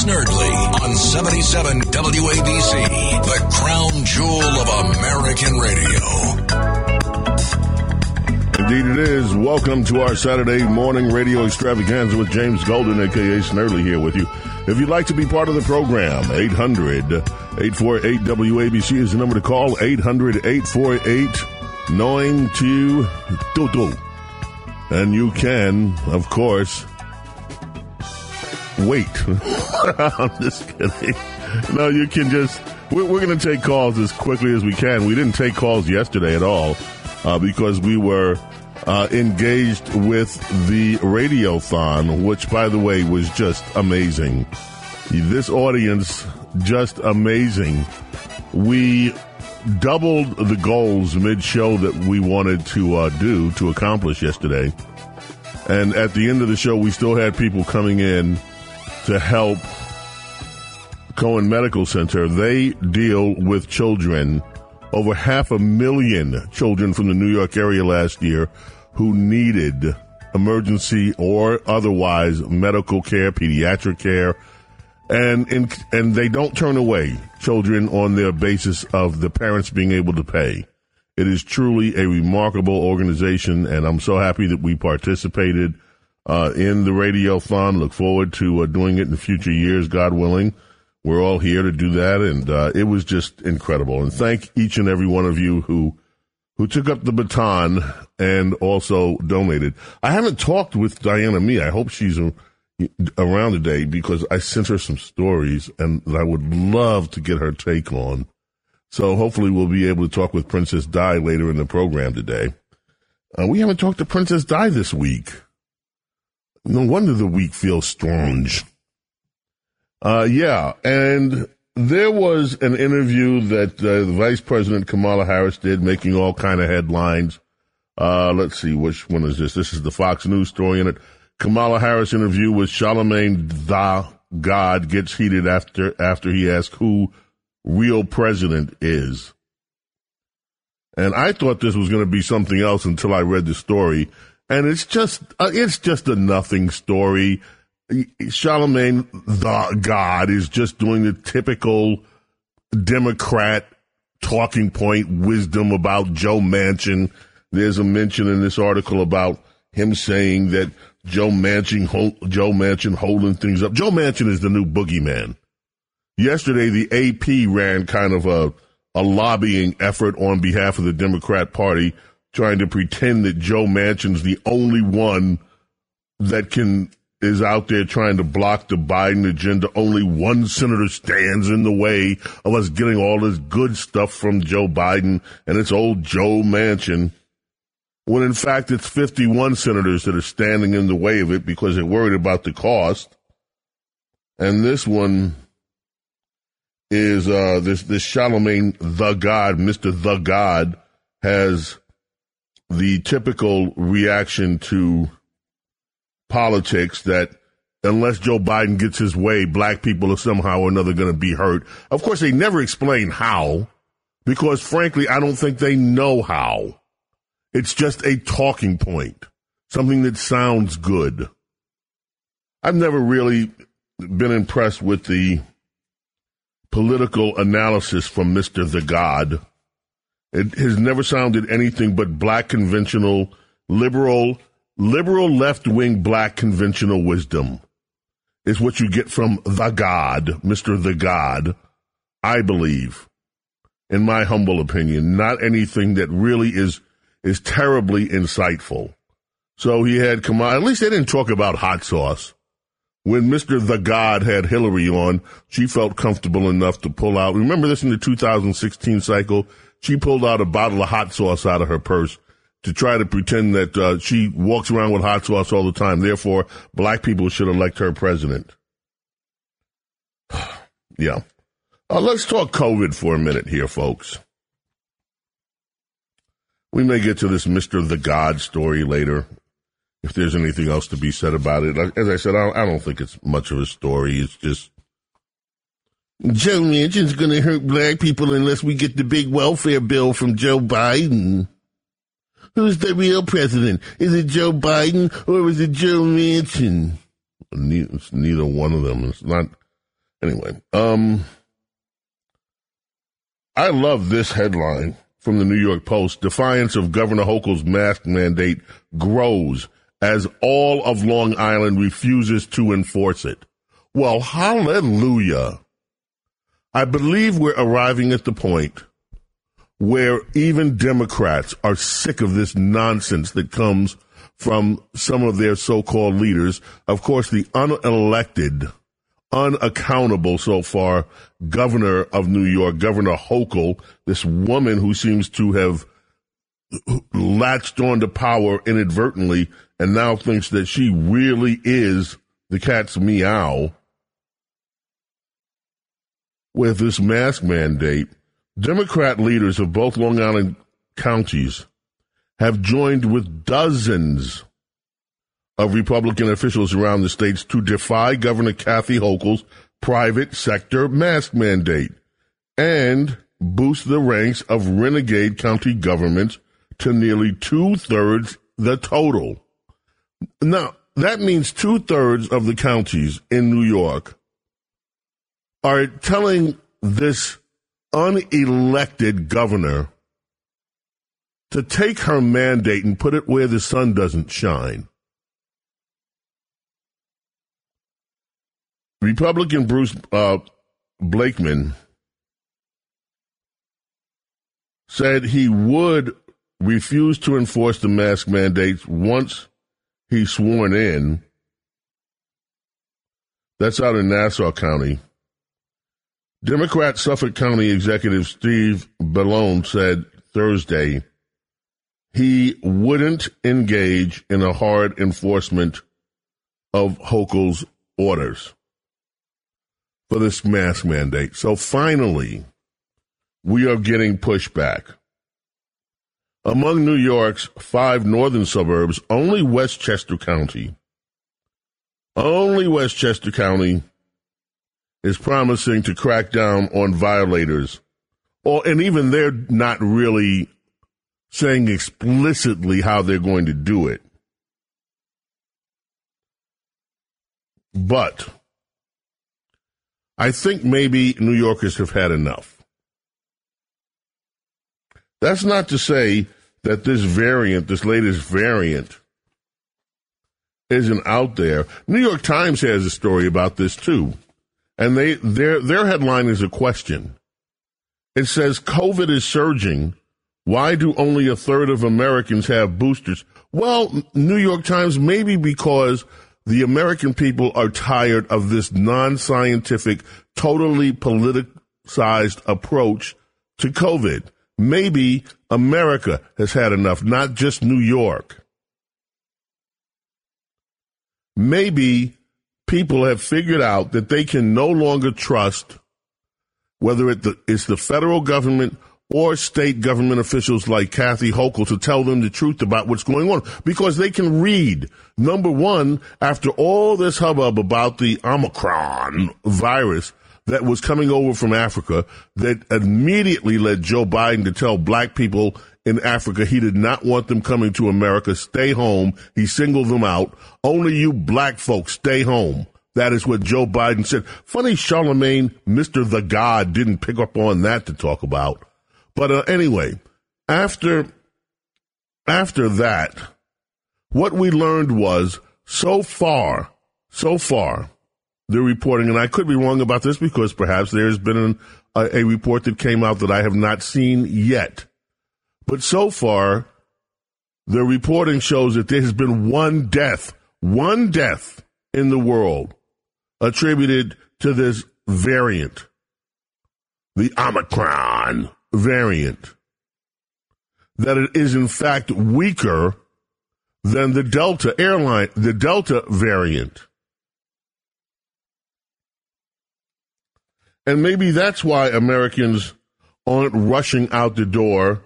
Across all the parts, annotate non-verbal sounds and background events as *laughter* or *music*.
Snerdley on 77 WABC, the crown jewel of American radio. Indeed, it is. Welcome to our Saturday morning radio extravaganza with James Golden, aka Snerdley, here with you. If you'd like to be part of the program, 800 848 WABC is the number to call 800 848 9222. And you can, of course, wait. *laughs* I'm just kidding. No, you can just. We're, we're going to take calls as quickly as we can. We didn't take calls yesterday at all uh, because we were uh, engaged with the radiothon, which, by the way, was just amazing. This audience, just amazing. We doubled the goals mid show that we wanted to uh, do to accomplish yesterday. And at the end of the show, we still had people coming in to help Cohen Medical Center. They deal with children, over half a million children from the New York area last year who needed emergency or otherwise medical care, pediatric care, and and, and they don't turn away children on their basis of the parents being able to pay. It is truly a remarkable organization, and I'm so happy that we participated uh, in the radiothon. Look forward to uh, doing it in future years, God willing. We're all here to do that, and uh, it was just incredible. And thank each and every one of you who who took up the baton and also donated. I haven't talked with Diana Mee. I hope she's around today because I sent her some stories, and I would love to get her take on. So hopefully we'll be able to talk with Princess Di later in the program today. Uh, we haven't talked to Princess Di this week. No wonder the week feels strange. Uh, yeah, and there was an interview that uh, Vice President Kamala Harris did, making all kind of headlines. Uh, let's see, which one is this? This is the Fox News story in it. Kamala Harris interview with Charlemagne the God gets heated after after he asks who real president is. And I thought this was going to be something else until I read the story and it's just uh, it's just a nothing story. Charlemagne the God is just doing the typical Democrat talking point wisdom about Joe Manchin. There's a mention in this article about him saying that Joe Manchin, Joe Manchin holding things up. Joe Manchin is the new boogeyman. Yesterday, the AP ran kind of a, a lobbying effort on behalf of the Democrat Party trying to pretend that Joe Manchin's the only one that can is out there trying to block the Biden agenda. Only one senator stands in the way of us getting all this good stuff from Joe Biden, and it's old Joe Manchin. When in fact it's 51 senators that are standing in the way of it because they're worried about the cost. And this one is uh, this this Charlemagne the God, Mister the God, has the typical reaction to politics that unless Joe Biden gets his way, black people are somehow or another going to be hurt. Of course, they never explain how, because frankly, I don't think they know how. It's just a talking point, something that sounds good. I've never really been impressed with the political analysis from Mr. The God. It has never sounded anything but black conventional, liberal, liberal left wing black conventional wisdom is what you get from the God, Mr. The God, I believe, in my humble opinion, not anything that really is, is terribly insightful. So he had come out, at least they didn't talk about hot sauce. When Mr. The God had Hillary on, she felt comfortable enough to pull out. Remember this in the 2016 cycle? She pulled out a bottle of hot sauce out of her purse to try to pretend that uh, she walks around with hot sauce all the time. Therefore, black people should elect her president. *sighs* yeah. Uh, let's talk COVID for a minute here, folks. We may get to this Mr. The God story later if there's anything else to be said about it. As I said, I don't think it's much of a story. It's just Joe Manchin's going to hurt black people unless we get the big welfare bill from Joe Biden. Who's the real president? Is it Joe Biden or is it Joe Manchin? It's neither one of them. It's not. Anyway, um, I love this headline from the New York Post. Defiance of Governor Hochul's mask mandate grows as all of Long Island refuses to enforce it. Well, hallelujah. I believe we're arriving at the point where even Democrats are sick of this nonsense that comes from some of their so-called leaders. Of course, the unelected, unaccountable so far governor of New York, Governor Hochul, this woman who seems to have latched on to power inadvertently and now thinks that she really is the cat's meow with this mask mandate. Democrat leaders of both Long Island counties have joined with dozens of Republican officials around the states to defy Governor Kathy Hochul's private sector mask mandate and boost the ranks of renegade county governments to nearly two thirds the total. Now, that means two thirds of the counties in New York are telling this unelected governor to take her mandate and put it where the sun doesn't shine. Republican Bruce uh, Blakeman said he would refuse to enforce the mask mandates once he's sworn in. That's out in Nassau County. Democrat Suffolk County Executive Steve Bellone said Thursday he wouldn't engage in a hard enforcement of Hochul's orders for this mask mandate. So finally, we are getting pushback. Among New York's five northern suburbs, only Westchester County, only Westchester County is promising to crack down on violators. Or, and even they're not really saying explicitly how they're going to do it. But I think maybe New Yorkers have had enough. That's not to say that this variant, this latest variant, isn't out there. New York Times has a story about this too. And they their their headline is a question. It says COVID is surging why do only a third of Americans have boosters? Well, New York Times, maybe because the American people are tired of this non scientific, totally politicized approach to COVID. Maybe America has had enough, not just New York. Maybe people have figured out that they can no longer trust whether it's the federal government or state government officials like Kathy Hochul to tell them the truth about what's going on because they can read. Number one, after all this hubbub about the Omicron virus that was coming over from Africa that immediately led Joe Biden to tell black people in Africa he did not want them coming to America. Stay home. He singled them out. Only you black folks stay home. That is what Joe Biden said. Funny Charlemagne, Mr. the God, didn't pick up on that to talk about. But uh, anyway, after after that, what we learned was so far, so far, the reporting, and I could be wrong about this because perhaps there's been an, a, a report that came out that I have not seen yet. But so far, the reporting shows that there has been one death, one death in the world attributed to this variant, the Omicron variant, that it is in fact weaker than the Delta airline, the Delta variant. And maybe that's why Americans aren't rushing out the door,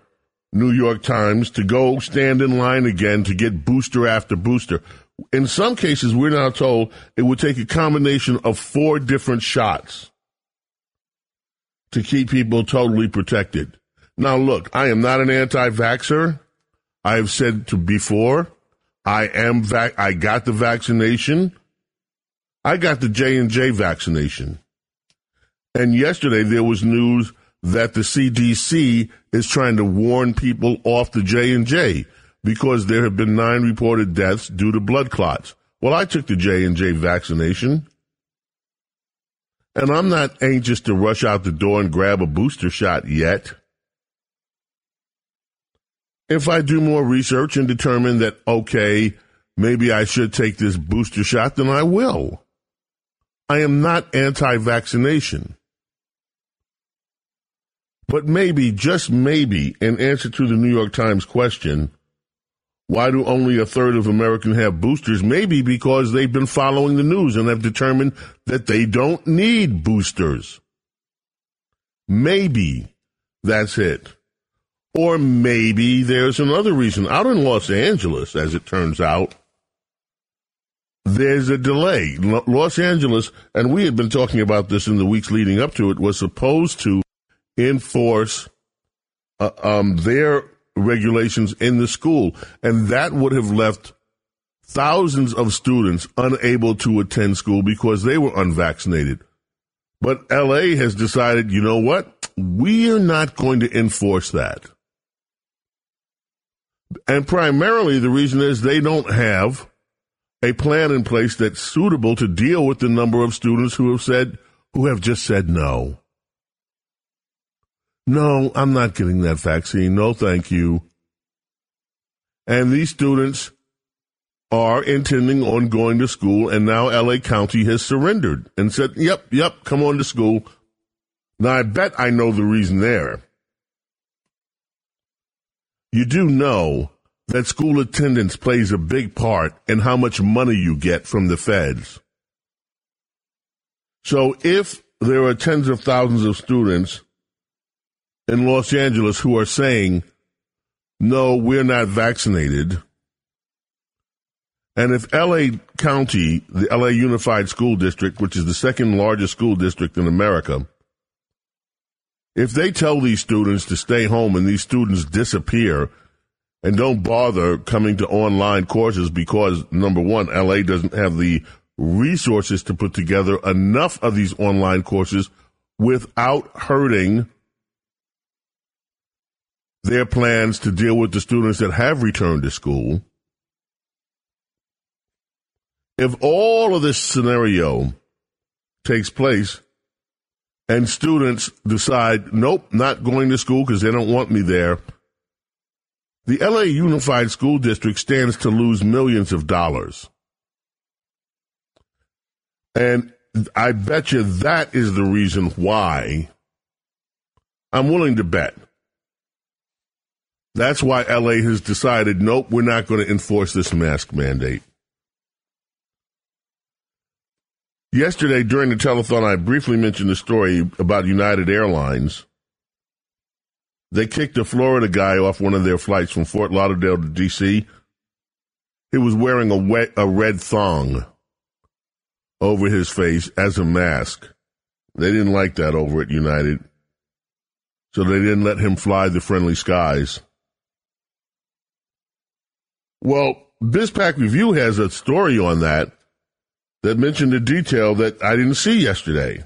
New York Times, to go stand in line again to get booster after booster. In some cases, we're now told it would take a combination of four different shots to keep people totally protected. Now, look, I am not an anti-vaxxer. I have said to before, I am I got the vaccination. I got the J and J vaccination. And yesterday there was news that the CDC is trying to warn people off the J and J because there have been nine reported deaths due to blood clots. Well, I took the J and J vaccination. And I'm not anxious to rush out the door and grab a booster shot yet. If I do more research and determine that, okay, maybe I should take this booster shot, then I will. I am not anti vaccination. But maybe, just maybe, in answer to the New York Times question, why do only a third of Americans have boosters? Maybe because they've been following the news and have determined that they don't need boosters. Maybe that's it. Or maybe there's another reason. Out in Los Angeles, as it turns out, there's a delay. Los Angeles, and we had been talking about this in the weeks leading up to it, was supposed to enforce uh, um, their regulations in the school, and that would have left thousands of students unable to attend school because they were unvaccinated. But LA has decided, you know what? We're not going to enforce that. And primarily the reason is they don't have a plan in place that's suitable to deal with the number of students who have said, who have just said no. No, I'm not getting that vaccine. No, thank you. And these students are intending on going to school, and now LA County has surrendered and said, yep, yep, come on to school. Now, I bet I know the reason there. You do know that school attendance plays a big part in how much money you get from the feds. So if there are tens of thousands of students in Los Angeles who are saying, no, we're not vaccinated. And if LA County, the LA Unified School District, which is the second largest school district in America, if they tell these students to stay home and these students disappear and don't bother coming to online courses because number one, LA doesn't have the resources to put together enough of these online courses without hurting their plans to deal with the students that have returned to school. If all of this scenario takes place and students decide, nope, not going to school because they don't want me there, the LA Unified School District stands to lose millions of dollars. And I bet you that is the reason why I'm willing to bet that's why LA has decided, nope, we're not going to enforce this mask mandate. Yesterday during the telethon, I briefly mentioned the story about United Airlines. They kicked a Florida guy off one of their flights from Fort Lauderdale to D.C. He was wearing a, wet, a red thong over his face as a mask. They didn't like that over at United. So they didn't let him fly the friendly skies. Well, BizPac Review has a story on that that mentioned a detail that I didn't see yesterday.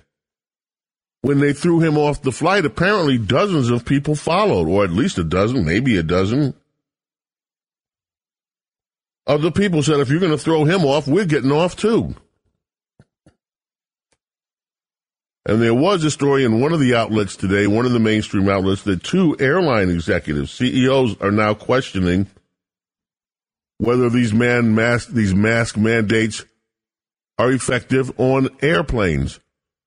When they threw him off the flight, apparently dozens of people followed, or at least a dozen, maybe a dozen. Other people said, if you're going to throw him off, we're getting off too. And there was a story in one of the outlets today, one of the mainstream outlets, that two airline executives, CEOs, are now questioning whether these man mask these mask mandates are effective on airplanes.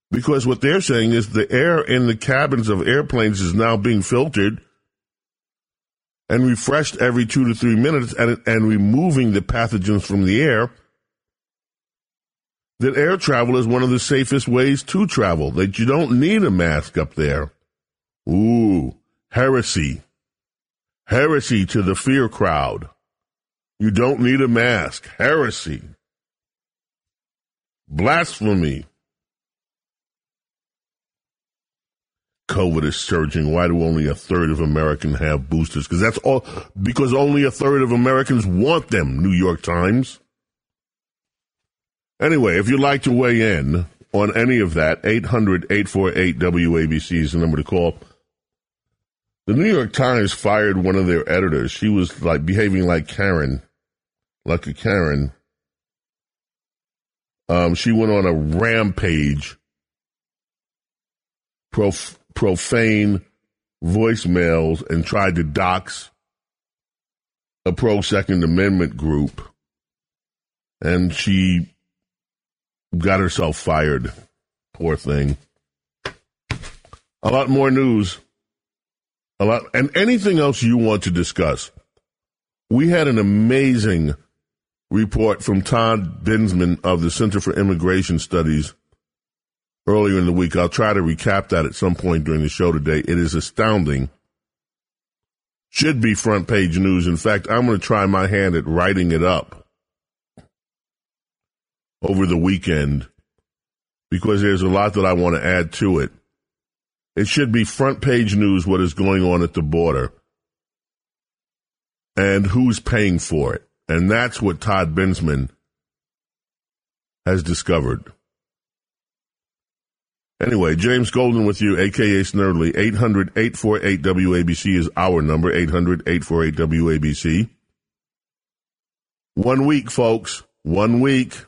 Because what they're saying is the air in the cabins of airplanes is now being filtered and refreshed every two to three minutes and, and removing the pathogens from the air that air travel is one of the safest ways to travel that you don't need a mask up there. Ooh heresy. Heresy to the fear crowd you don't need a mask. Heresy. Blasphemy. COVID is surging. Why do only a third of Americans have boosters? Because that's all, because only a third of Americans want them, New York Times. Anyway, if you'd like to weigh in, on any of that, 800 848 WABC is the number to call. The New York Times fired one of their editors. She was like behaving like Karen, a Karen. Um, she went on a rampage, prof- profane voicemails, and tried to dox a pro Second Amendment group. And she got herself fired. Poor thing. A lot more news. A lot, and anything else you want to discuss. We had an amazing report from Todd Bensman of the Center for Immigration Studies earlier in the week. I'll try to recap that at some point during the show today. It is astounding. Should be front page news. In fact, I'm going to try my hand at writing it up over the weekend because there's a lot that I want to add to it. It should be front page news what is going on at the border and who's paying for it. And that's what Todd Bensman has discovered. Anyway, James Golden with you, aka Snerdley. 800 848 WABC is our number, 800 848 WABC. One week, folks. One week.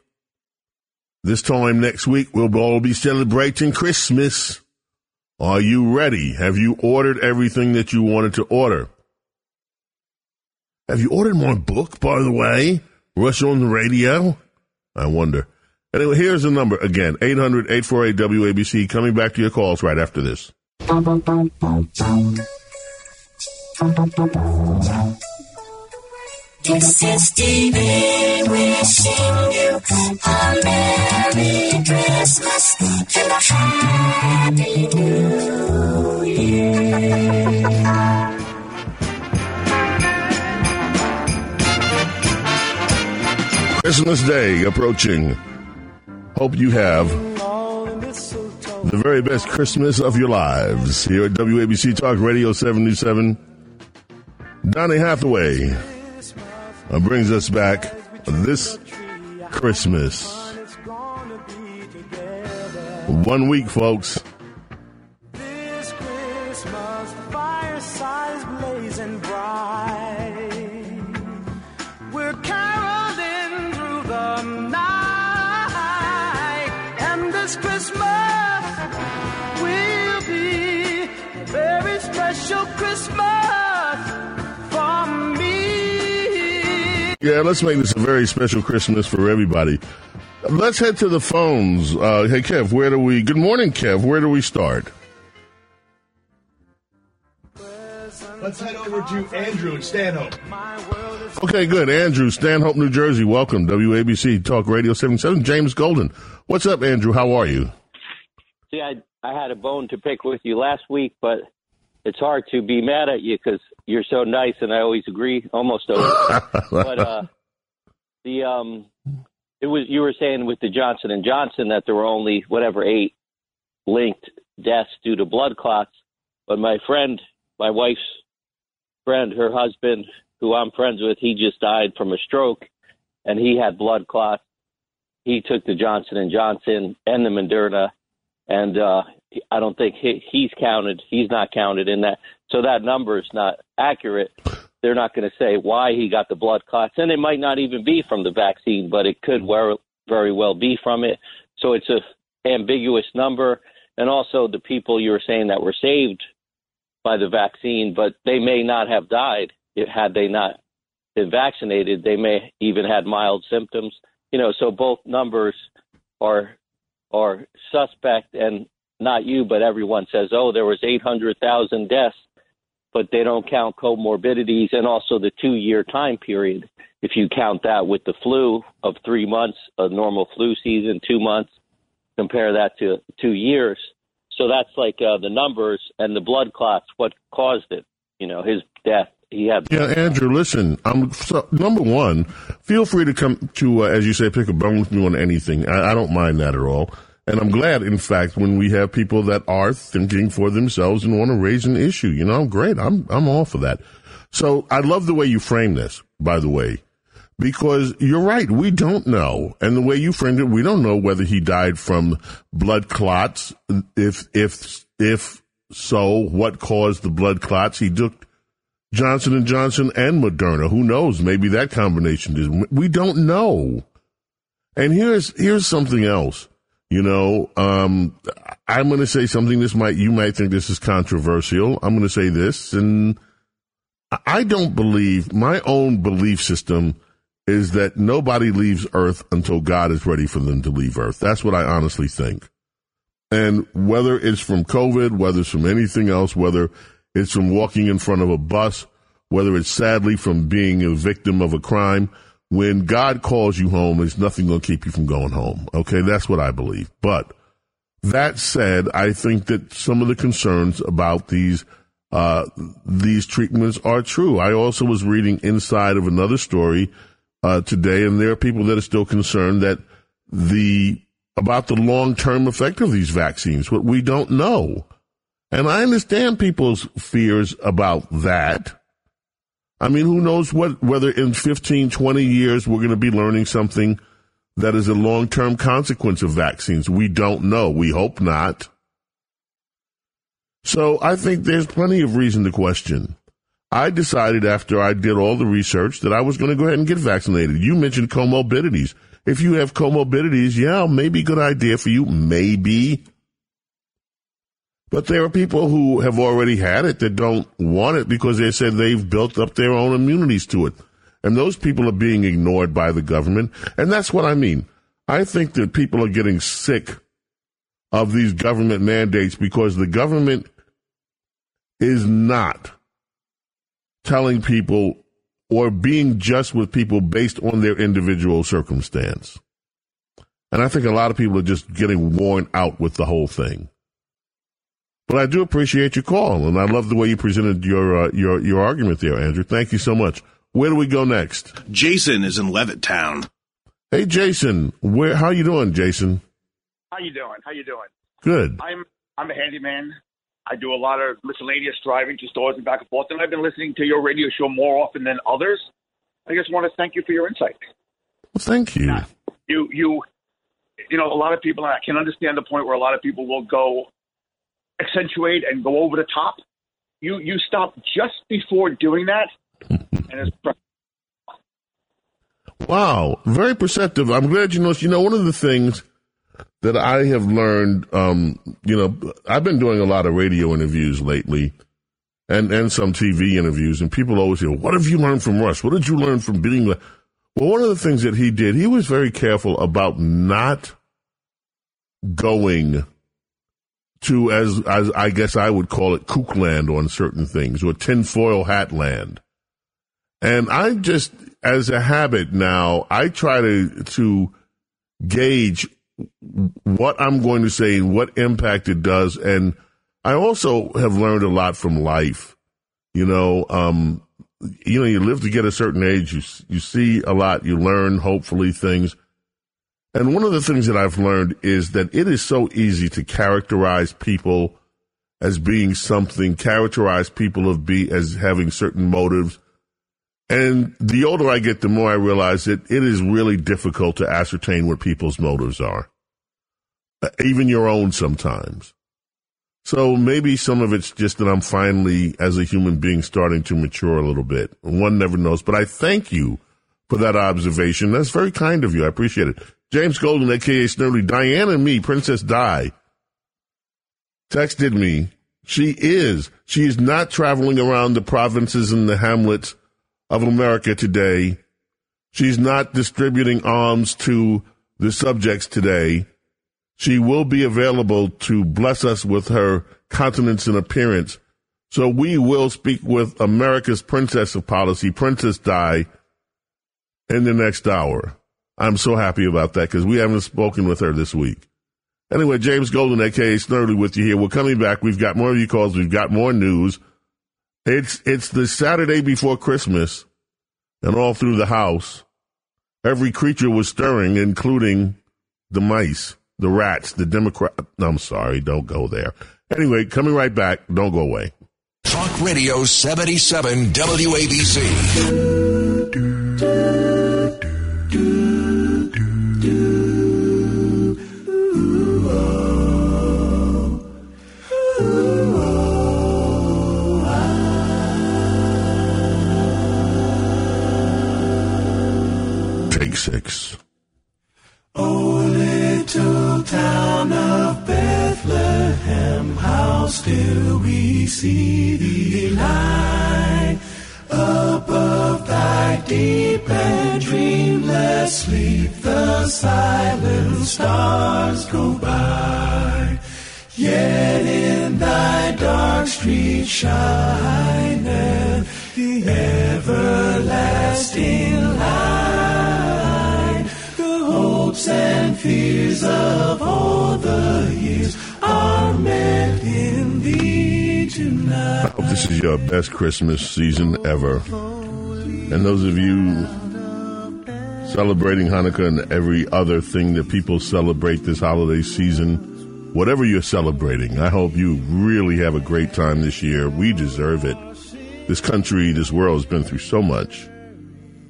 This time next week, we'll all be celebrating Christmas. Are you ready? Have you ordered everything that you wanted to order? Have you ordered my book, by the way? Rush on the radio? I wonder. Anyway, here's the number again 800 848 WABC. Coming back to your calls right after this. This is Stevie wishing you a Merry Christmas and a Happy New Year. Christmas Day approaching. Hope you have the very best Christmas of your lives here at WABC Talk Radio 77. Donny Hathaway uh, brings us back this Christmas. One week, folks. Yeah, let's make this a very special Christmas for everybody. Let's head to the phones. Uh, hey, Kev, where do we? Good morning, Kev. Where do we start? Let's head over to Andrew and Stanhope. Okay, good. Andrew, Stanhope, New Jersey. Welcome. WABC Talk Radio 77. James Golden. What's up, Andrew? How are you? See, I I had a bone to pick with you last week, but it's hard to be mad at you because you're so nice, and I always agree, almost always. *laughs* but uh, the um, it was you were saying with the Johnson and Johnson that there were only whatever eight linked deaths due to blood clots, but my friend, my wife's friend, her husband, who I'm friends with, he just died from a stroke, and he had blood clots. He took the Johnson and Johnson and the Moderna, and uh, I don't think he, he's counted. He's not counted in that. So that number is not accurate. They're not going to say why he got the blood clots, and it might not even be from the vaccine, but it could very, very well be from it. So it's a ambiguous number, and also the people you were saying that were saved by the vaccine, but they may not have died if, had they not been vaccinated. They may even had mild symptoms. You know, so both numbers are are suspect, and not you, but everyone says, oh, there was 800,000 deaths, but they don't count comorbidities and also the two year time period. If you count that with the flu of three months, a normal flu season, two months, compare that to two years. So that's like uh, the numbers and the blood clots, what caused it, you know, his death. He had Yeah, Andrew, listen. I'm so, number one. Feel free to come to, uh, as you say, pick a bone with me on anything. I, I don't mind that at all. And I'm glad, in fact, when we have people that are thinking for themselves and want to raise an issue. You know, I'm great. I'm I'm all for that. So I love the way you frame this. By the way, because you're right. We don't know. And the way you framed it, we don't know whether he died from blood clots. If, if, if so, what caused the blood clots? He took Johnson and Johnson and Moderna. Who knows? Maybe that combination did. We don't know. And here's, here's something else. You know, um, I'm going to say something. This might, you might think this is controversial. I'm going to say this and I don't believe my own belief system is that nobody leaves Earth until God is ready for them to leave Earth. That's what I honestly think. And whether it's from COVID, whether it's from anything else, whether it's from walking in front of a bus, whether it's sadly from being a victim of a crime, when God calls you home, there's nothing going to keep you from going home. Okay. That's what I believe. But that said, I think that some of the concerns about these uh, these treatments are true. I also was reading inside of another story uh, today, and there are people that are still concerned that the about the long term effect of these vaccines, what we don't know. And I understand people's fears about that. I mean, who knows what, whether in 15, 20 years we're going to be learning something that is a long term consequence of vaccines. We don't know. We hope not. So I think there's plenty of reason to question. I decided after I did all the research that I was going to go ahead and get vaccinated. You mentioned comorbidities. If you have comorbidities, yeah, maybe good idea for you, maybe. But there are people who have already had it that don't want it because they said they've built up their own immunities to it. And those people are being ignored by the government. And that's what I mean. I think that people are getting sick of these government mandates because the government is not telling people or being just with people based on their individual circumstance. And I think a lot of people are just getting worn out with the whole thing. But I do appreciate your call, and I love the way you presented your uh, your your argument there, Andrew. Thank you so much. Where do we go next? Jason is in Levittown. Hey, Jason, where? How you doing, Jason? How you doing? How you doing? Good. I'm I'm a handyman. I do a lot of miscellaneous driving to stores and back and forth, and I've been listening to your radio show more often than others. I just want to thank you for your insight. Well, thank you. You you you know a lot of people, and I can understand the point where a lot of people will go accentuate and go over the top. You you stop just before doing that, and it's Wow, very perceptive. I'm glad you know. You know, one of the things that I have learned, um, you know, I've been doing a lot of radio interviews lately, and and some TV interviews, and people always say, "What have you learned from Rush? What did you learn from being?" Well, one of the things that he did, he was very careful about not going to as as I guess I would call it kook land on certain things or tinfoil hat land. And I just as a habit now, I try to to gauge what I'm going to say and what impact it does. And I also have learned a lot from life. You know, um, you know, you live to get a certain age. You you see a lot. You learn, hopefully, things. And one of the things that I've learned is that it is so easy to characterize people as being something, characterize people of be as having certain motives. And the older I get, the more I realize that it is really difficult to ascertain what people's motives are, Uh, even your own sometimes. So maybe some of it's just that I'm finally, as a human being, starting to mature a little bit. One never knows. But I thank you for that observation. That's very kind of you. I appreciate it. James Golden, aka Snerdley, Diane and me, Princess Di, texted me. She is. She is not traveling around the provinces and the hamlets of America today. She's not distributing alms to the subjects today. She will be available to bless us with her countenance and appearance. So we will speak with America's princess of policy, Princess Di, in the next hour. I'm so happy about that because we haven't spoken with her this week. Anyway, James Golden, aka Snerdley, with you here. We're coming back. We've got more of your calls. We've got more news. It's it's the Saturday before Christmas, and all through the house, every creature was stirring, including the mice, the rats, the Democrat. I'm sorry, don't go there. Anyway, coming right back. Don't go away. Talk Radio 77 WABC. 606. Oh, little town of Bethlehem, how still we see thee lie above thy deep and dreamless sleep. The silent stars go by, yet in thy dark street shineth the everlasting light. Hopes and fears of all the years are met in thee I hope this is your best Christmas season ever. And those of you celebrating Hanukkah and every other thing that people celebrate this holiday season, whatever you're celebrating, I hope you really have a great time this year. We deserve it. This country, this world has been through so much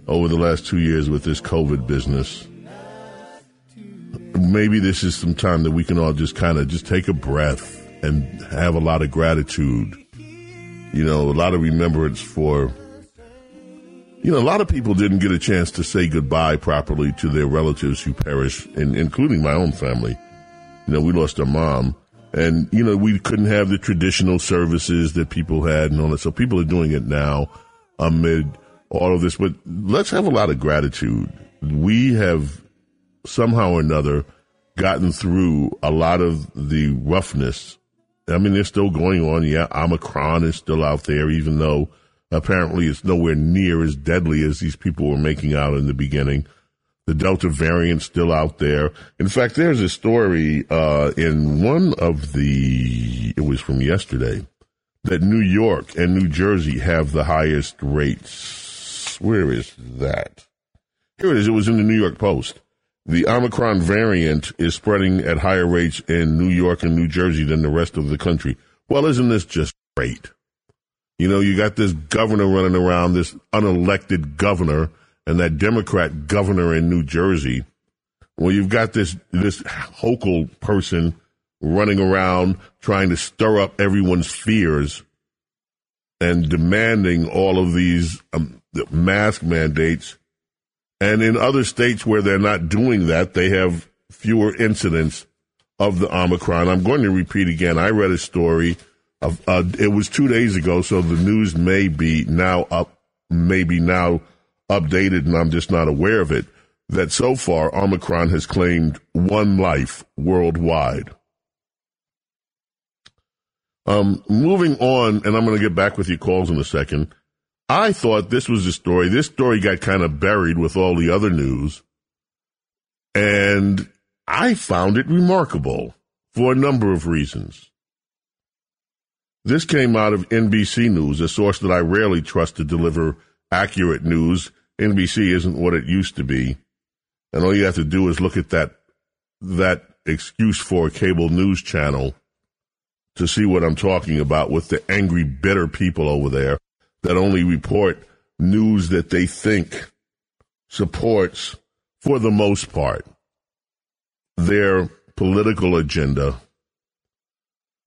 over the last two years with this COVID business. Maybe this is some time that we can all just kind of just take a breath and have a lot of gratitude you know, a lot of remembrance for, you know, a lot of people didn't get a chance to say goodbye properly to their relatives who perished, and including my own family. You know, we lost our mom, and you know, we couldn't have the traditional services that people had and all that. So people are doing it now amid all of this. But let's have a lot of gratitude. We have somehow or another gotten through a lot of the roughness I mean, they're still going on. Yeah, Omicron is still out there, even though apparently it's nowhere near as deadly as these people were making out in the beginning. The Delta variant's still out there. In fact, there's a story uh, in one of the, it was from yesterday, that New York and New Jersey have the highest rates. Where is that? Here it is. It was in the New York Post. The Omicron variant is spreading at higher rates in New York and New Jersey than the rest of the country. Well, isn't this just great? You know, you got this governor running around, this unelected governor, and that Democrat governor in New Jersey. Well, you've got this this Hochul person running around trying to stir up everyone's fears and demanding all of these um, mask mandates. And in other states where they're not doing that, they have fewer incidents of the Omicron. I'm going to repeat again. I read a story of, uh, it was two days ago, so the news may be now up, maybe now updated, and I'm just not aware of it. That so far, Omicron has claimed one life worldwide. Um, moving on, and I'm going to get back with your calls in a second. I thought this was a story. This story got kind of buried with all the other news. And I found it remarkable for a number of reasons. This came out of NBC News, a source that I rarely trust to deliver accurate news. NBC isn't what it used to be. And all you have to do is look at that, that excuse for a cable news channel to see what I'm talking about with the angry, bitter people over there that only report news that they think supports, for the most part, their political agenda.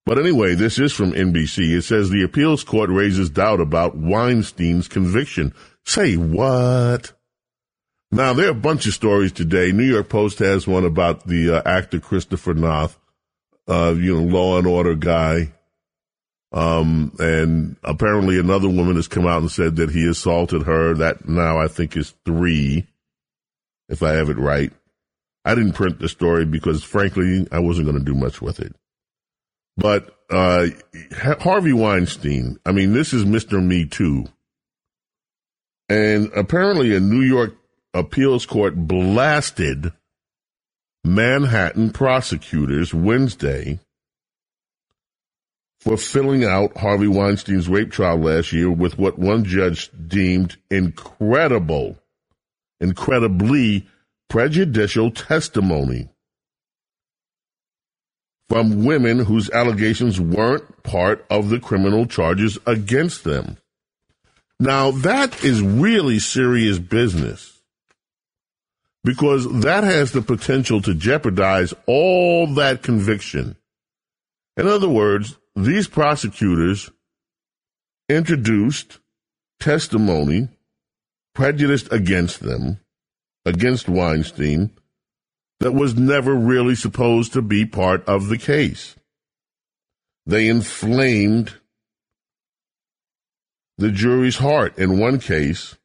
But anyway, this is from NBC. It says the appeals court raises doubt about Weinstein's conviction. Say what? Now, there are a bunch of stories today. New York Post has one about the uh, actor Christopher Noth, uh, you know, law and order guy. Um, and apparently another woman has come out and said that he assaulted her. That now I think is three, if I have it right. I didn't print the story because frankly, I wasn't going to do much with it. But, uh, Harvey Weinstein, I mean, this is Mr. Me Too. And apparently a New York appeals court blasted Manhattan prosecutors Wednesday for filling out Harvey Weinstein's rape trial last year with what one judge deemed incredible, incredibly prejudicial testimony from women whose allegations weren't part of the criminal charges against them. Now, that is really serious business because that has the potential to jeopardize all that conviction. In other words, these prosecutors introduced testimony prejudiced against them against Weinstein that was never really supposed to be part of the case. They inflamed the jury's heart. In one case,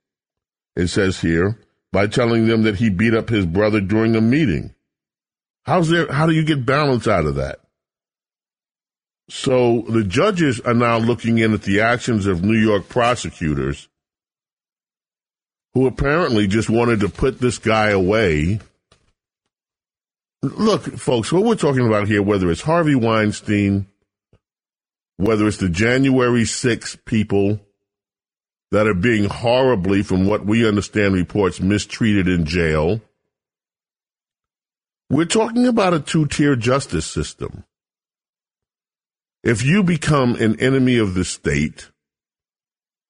it says here, by telling them that he beat up his brother during a meeting. How's there, how do you get balance out of that? So the judges are now looking in at the actions of New York prosecutors who apparently just wanted to put this guy away. Look, folks, what we're talking about here, whether it's Harvey Weinstein, whether it's the January 6 people that are being horribly, from what we understand reports, mistreated in jail, we're talking about a two tier justice system. If you become an enemy of the state,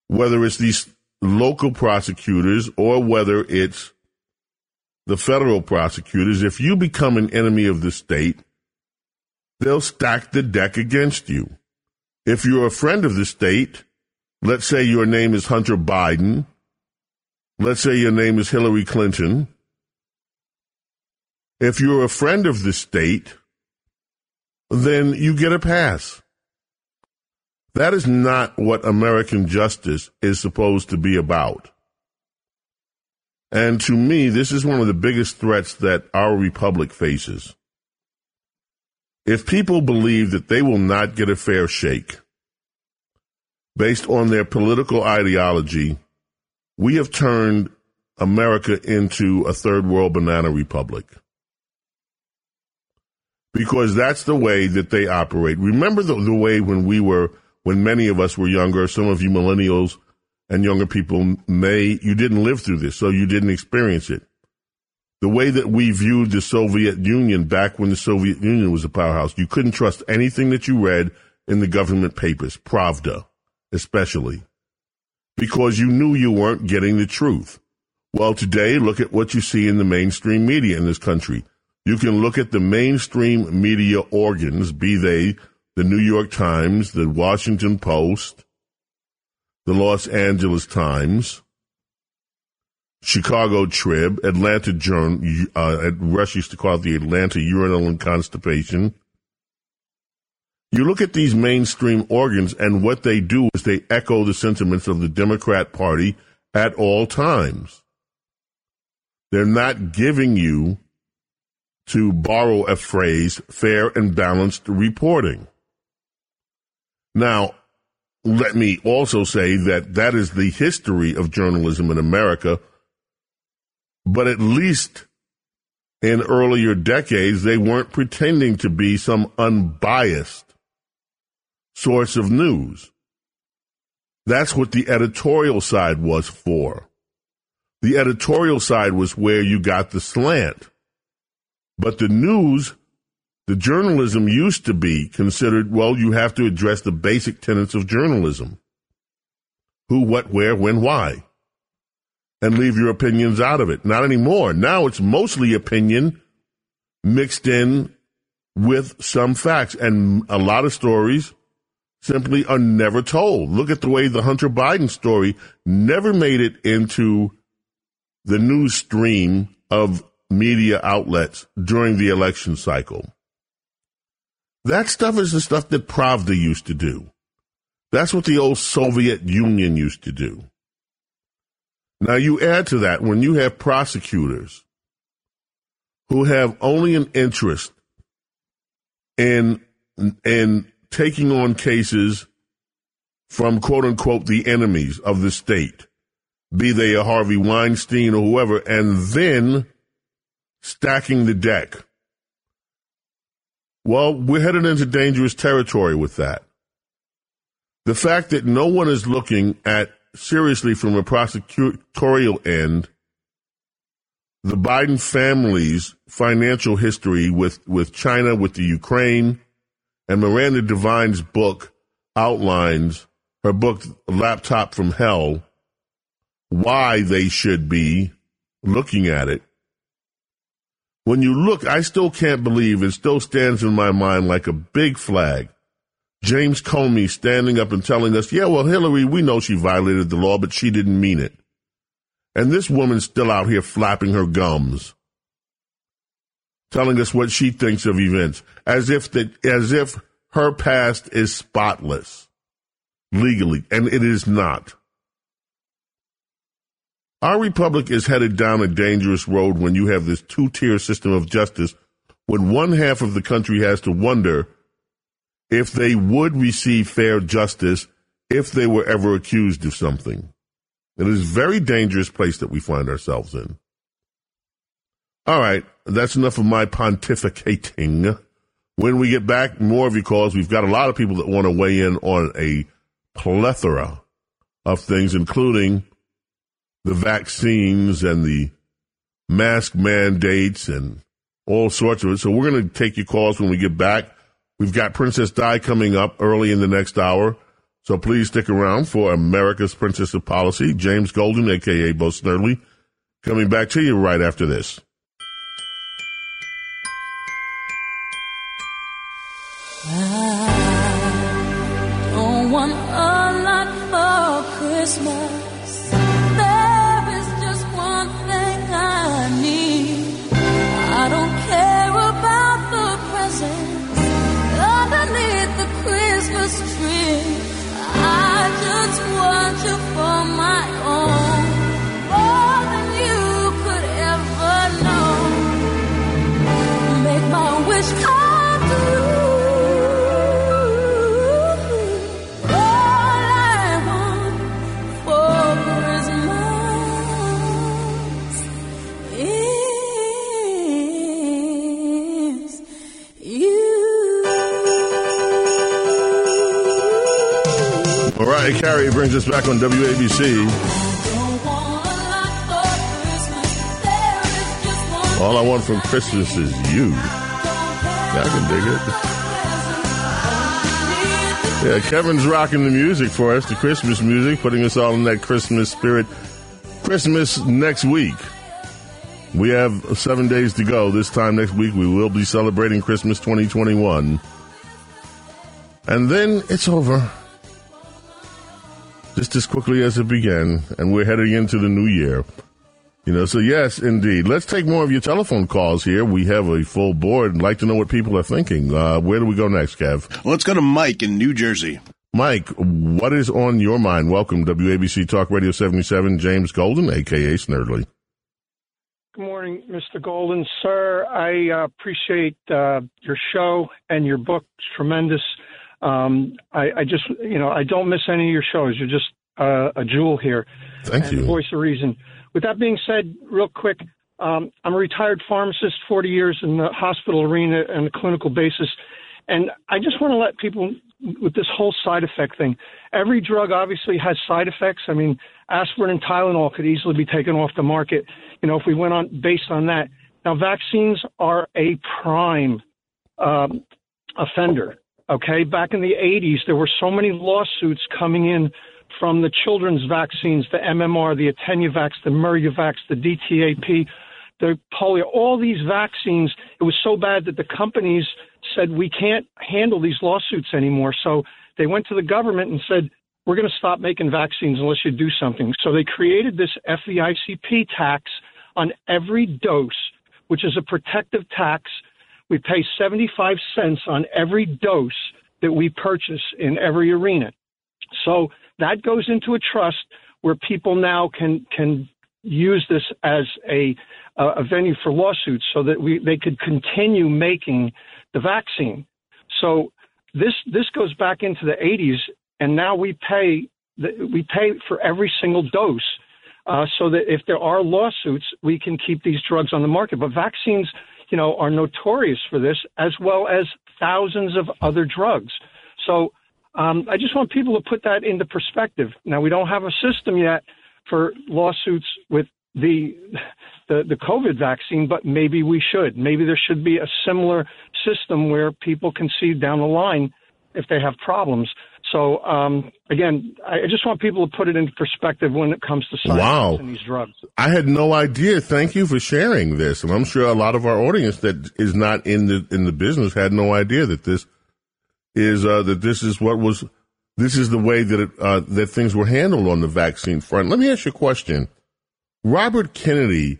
whether it's these local prosecutors or whether it's the federal prosecutors, if you become an enemy of the state, they'll stack the deck against you. If you're a friend of the state, let's say your name is Hunter Biden, let's say your name is Hillary Clinton, if you're a friend of the state, then you get a pass. That is not what American justice is supposed to be about. And to me, this is one of the biggest threats that our republic faces. If people believe that they will not get a fair shake based on their political ideology, we have turned America into a third world banana republic. Because that's the way that they operate. Remember the, the way when we were when many of us were younger, some of you millennials and younger people may, you didn't live through this, so you didn't experience it. The way that we viewed the Soviet Union back when the Soviet Union was a powerhouse, you couldn't trust anything that you read in the government papers, Pravda, especially, because you knew you weren't getting the truth. Well, today, look at what you see in the mainstream media in this country. You can look at the mainstream media organs, be they the New York Times, the Washington Post, the Los Angeles Times, Chicago Trib, Atlanta Journal, uh, Rush used to call it the Atlanta Urinal and Constipation. You look at these mainstream organs and what they do is they echo the sentiments of the Democrat Party at all times. They're not giving you, to borrow a phrase, fair and balanced reporting. Now, let me also say that that is the history of journalism in America. But at least in earlier decades, they weren't pretending to be some unbiased source of news. That's what the editorial side was for. The editorial side was where you got the slant. But the news the journalism used to be considered, well, you have to address the basic tenets of journalism who, what, where, when, why, and leave your opinions out of it. Not anymore. Now it's mostly opinion mixed in with some facts, and a lot of stories simply are never told. Look at the way the Hunter Biden story never made it into the news stream of media outlets during the election cycle. That stuff is the stuff that Pravda used to do. That's what the old Soviet Union used to do. Now you add to that when you have prosecutors who have only an interest in in taking on cases from quote unquote the enemies of the state, be they a Harvey Weinstein or whoever, and then stacking the deck well, we're headed into dangerous territory with that. The fact that no one is looking at seriously from a prosecutorial end the Biden family's financial history with, with China, with the Ukraine, and Miranda Devine's book outlines her book, Laptop from Hell, why they should be looking at it when you look, I still can't believe it still stands in my mind like a big flag. James Comey standing up and telling us, yeah, well, Hillary, we know she violated the law, but she didn't mean it. And this woman's still out here flapping her gums, telling us what she thinks of events, as if that, as if her past is spotless legally, and it is not. Our republic is headed down a dangerous road when you have this two tier system of justice, when one half of the country has to wonder if they would receive fair justice if they were ever accused of something. It is a very dangerous place that we find ourselves in. All right, that's enough of my pontificating. When we get back, more of your calls. We've got a lot of people that want to weigh in on a plethora of things, including the vaccines and the mask mandates and all sorts of it. So we're going to take your calls when we get back. We've got Princess Di coming up early in the next hour. So please stick around for America's Princess of Policy. James Golden, aka Bo Snerdley, coming back to you right after this. I don't want a lot for Christmas. Carey brings us back on WABC. All I want from Christmas is you. I can dig it. Yeah, Kevin's rocking the music for us, the Christmas music, putting us all in that Christmas spirit. Christmas next week. We have seven days to go. This time next week, we will be celebrating Christmas 2021. And then it's over. Just as quickly as it began, and we're heading into the new year. You know, so yes, indeed. Let's take more of your telephone calls here. We have a full board. I'd like to know what people are thinking. Uh, where do we go next, Kev? Let's go to Mike in New Jersey. Mike, what is on your mind? Welcome, WABC Talk Radio 77, James Golden, aka Snerdley. Good morning, Mr. Golden. Sir, I uh, appreciate uh, your show and your book. It's tremendous. Um, I, I just, you know, I don't miss any of your shows. You're just uh, a jewel here. Thank and you. Voice of reason. With that being said, real quick, um, I'm a retired pharmacist, 40 years in the hospital arena and a clinical basis. And I just want to let people with this whole side effect thing. Every drug obviously has side effects. I mean, aspirin and Tylenol could easily be taken off the market, you know, if we went on based on that. Now, vaccines are a prime um, offender. Okay, back in the 80s, there were so many lawsuits coming in from the children's vaccines, the MMR, the Attenuvax, the Meruvax, the DTAP, the polio, all these vaccines. It was so bad that the companies said we can't handle these lawsuits anymore. So they went to the government and said we're going to stop making vaccines unless you do something. So they created this FEICP tax on every dose, which is a protective tax. We pay 75 cents on every dose that we purchase in every arena. So that goes into a trust where people now can can use this as a a venue for lawsuits, so that we they could continue making the vaccine. So this this goes back into the 80s, and now we pay the, we pay for every single dose, uh, so that if there are lawsuits, we can keep these drugs on the market. But vaccines, you know, are notorious for this, as well as thousands of other drugs. So um, I just want people to put that into perspective. Now we don't have a system yet for lawsuits with the the, the COVID vaccine, but maybe we should. Maybe there should be a similar system where people can see down the line if they have problems. So um, again, I just want people to put it into perspective when it comes to science Wow. and these drugs. I had no idea. Thank you for sharing this, and I'm sure a lot of our audience that is not in the in the business had no idea that this is uh, that this is what was this is the way that it, uh, that things were handled on the vaccine front. Let me ask you a question: Robert Kennedy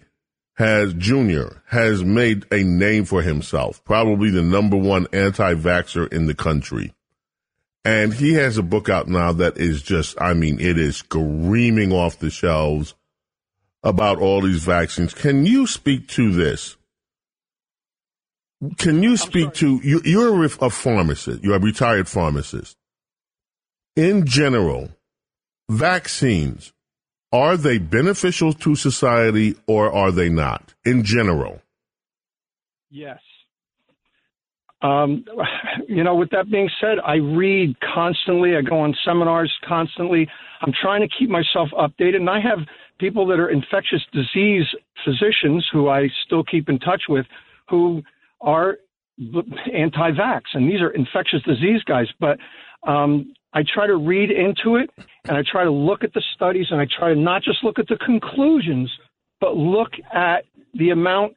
has Jr. has made a name for himself, probably the number one anti-vaxxer in the country. And he has a book out now that is just, I mean, it is screaming off the shelves about all these vaccines. Can you speak to this? Can you speak to, you, you're a pharmacist, you're a retired pharmacist. In general, vaccines, are they beneficial to society or are they not in general? Yes. Um, *sighs* you know, with that being said, I read constantly. I go on seminars constantly. I'm trying to keep myself updated, and I have people that are infectious disease physicians who I still keep in touch with, who are anti-vax, and these are infectious disease guys. But um, I try to read into it, and I try to look at the studies, and I try to not just look at the conclusions, but look at the amount,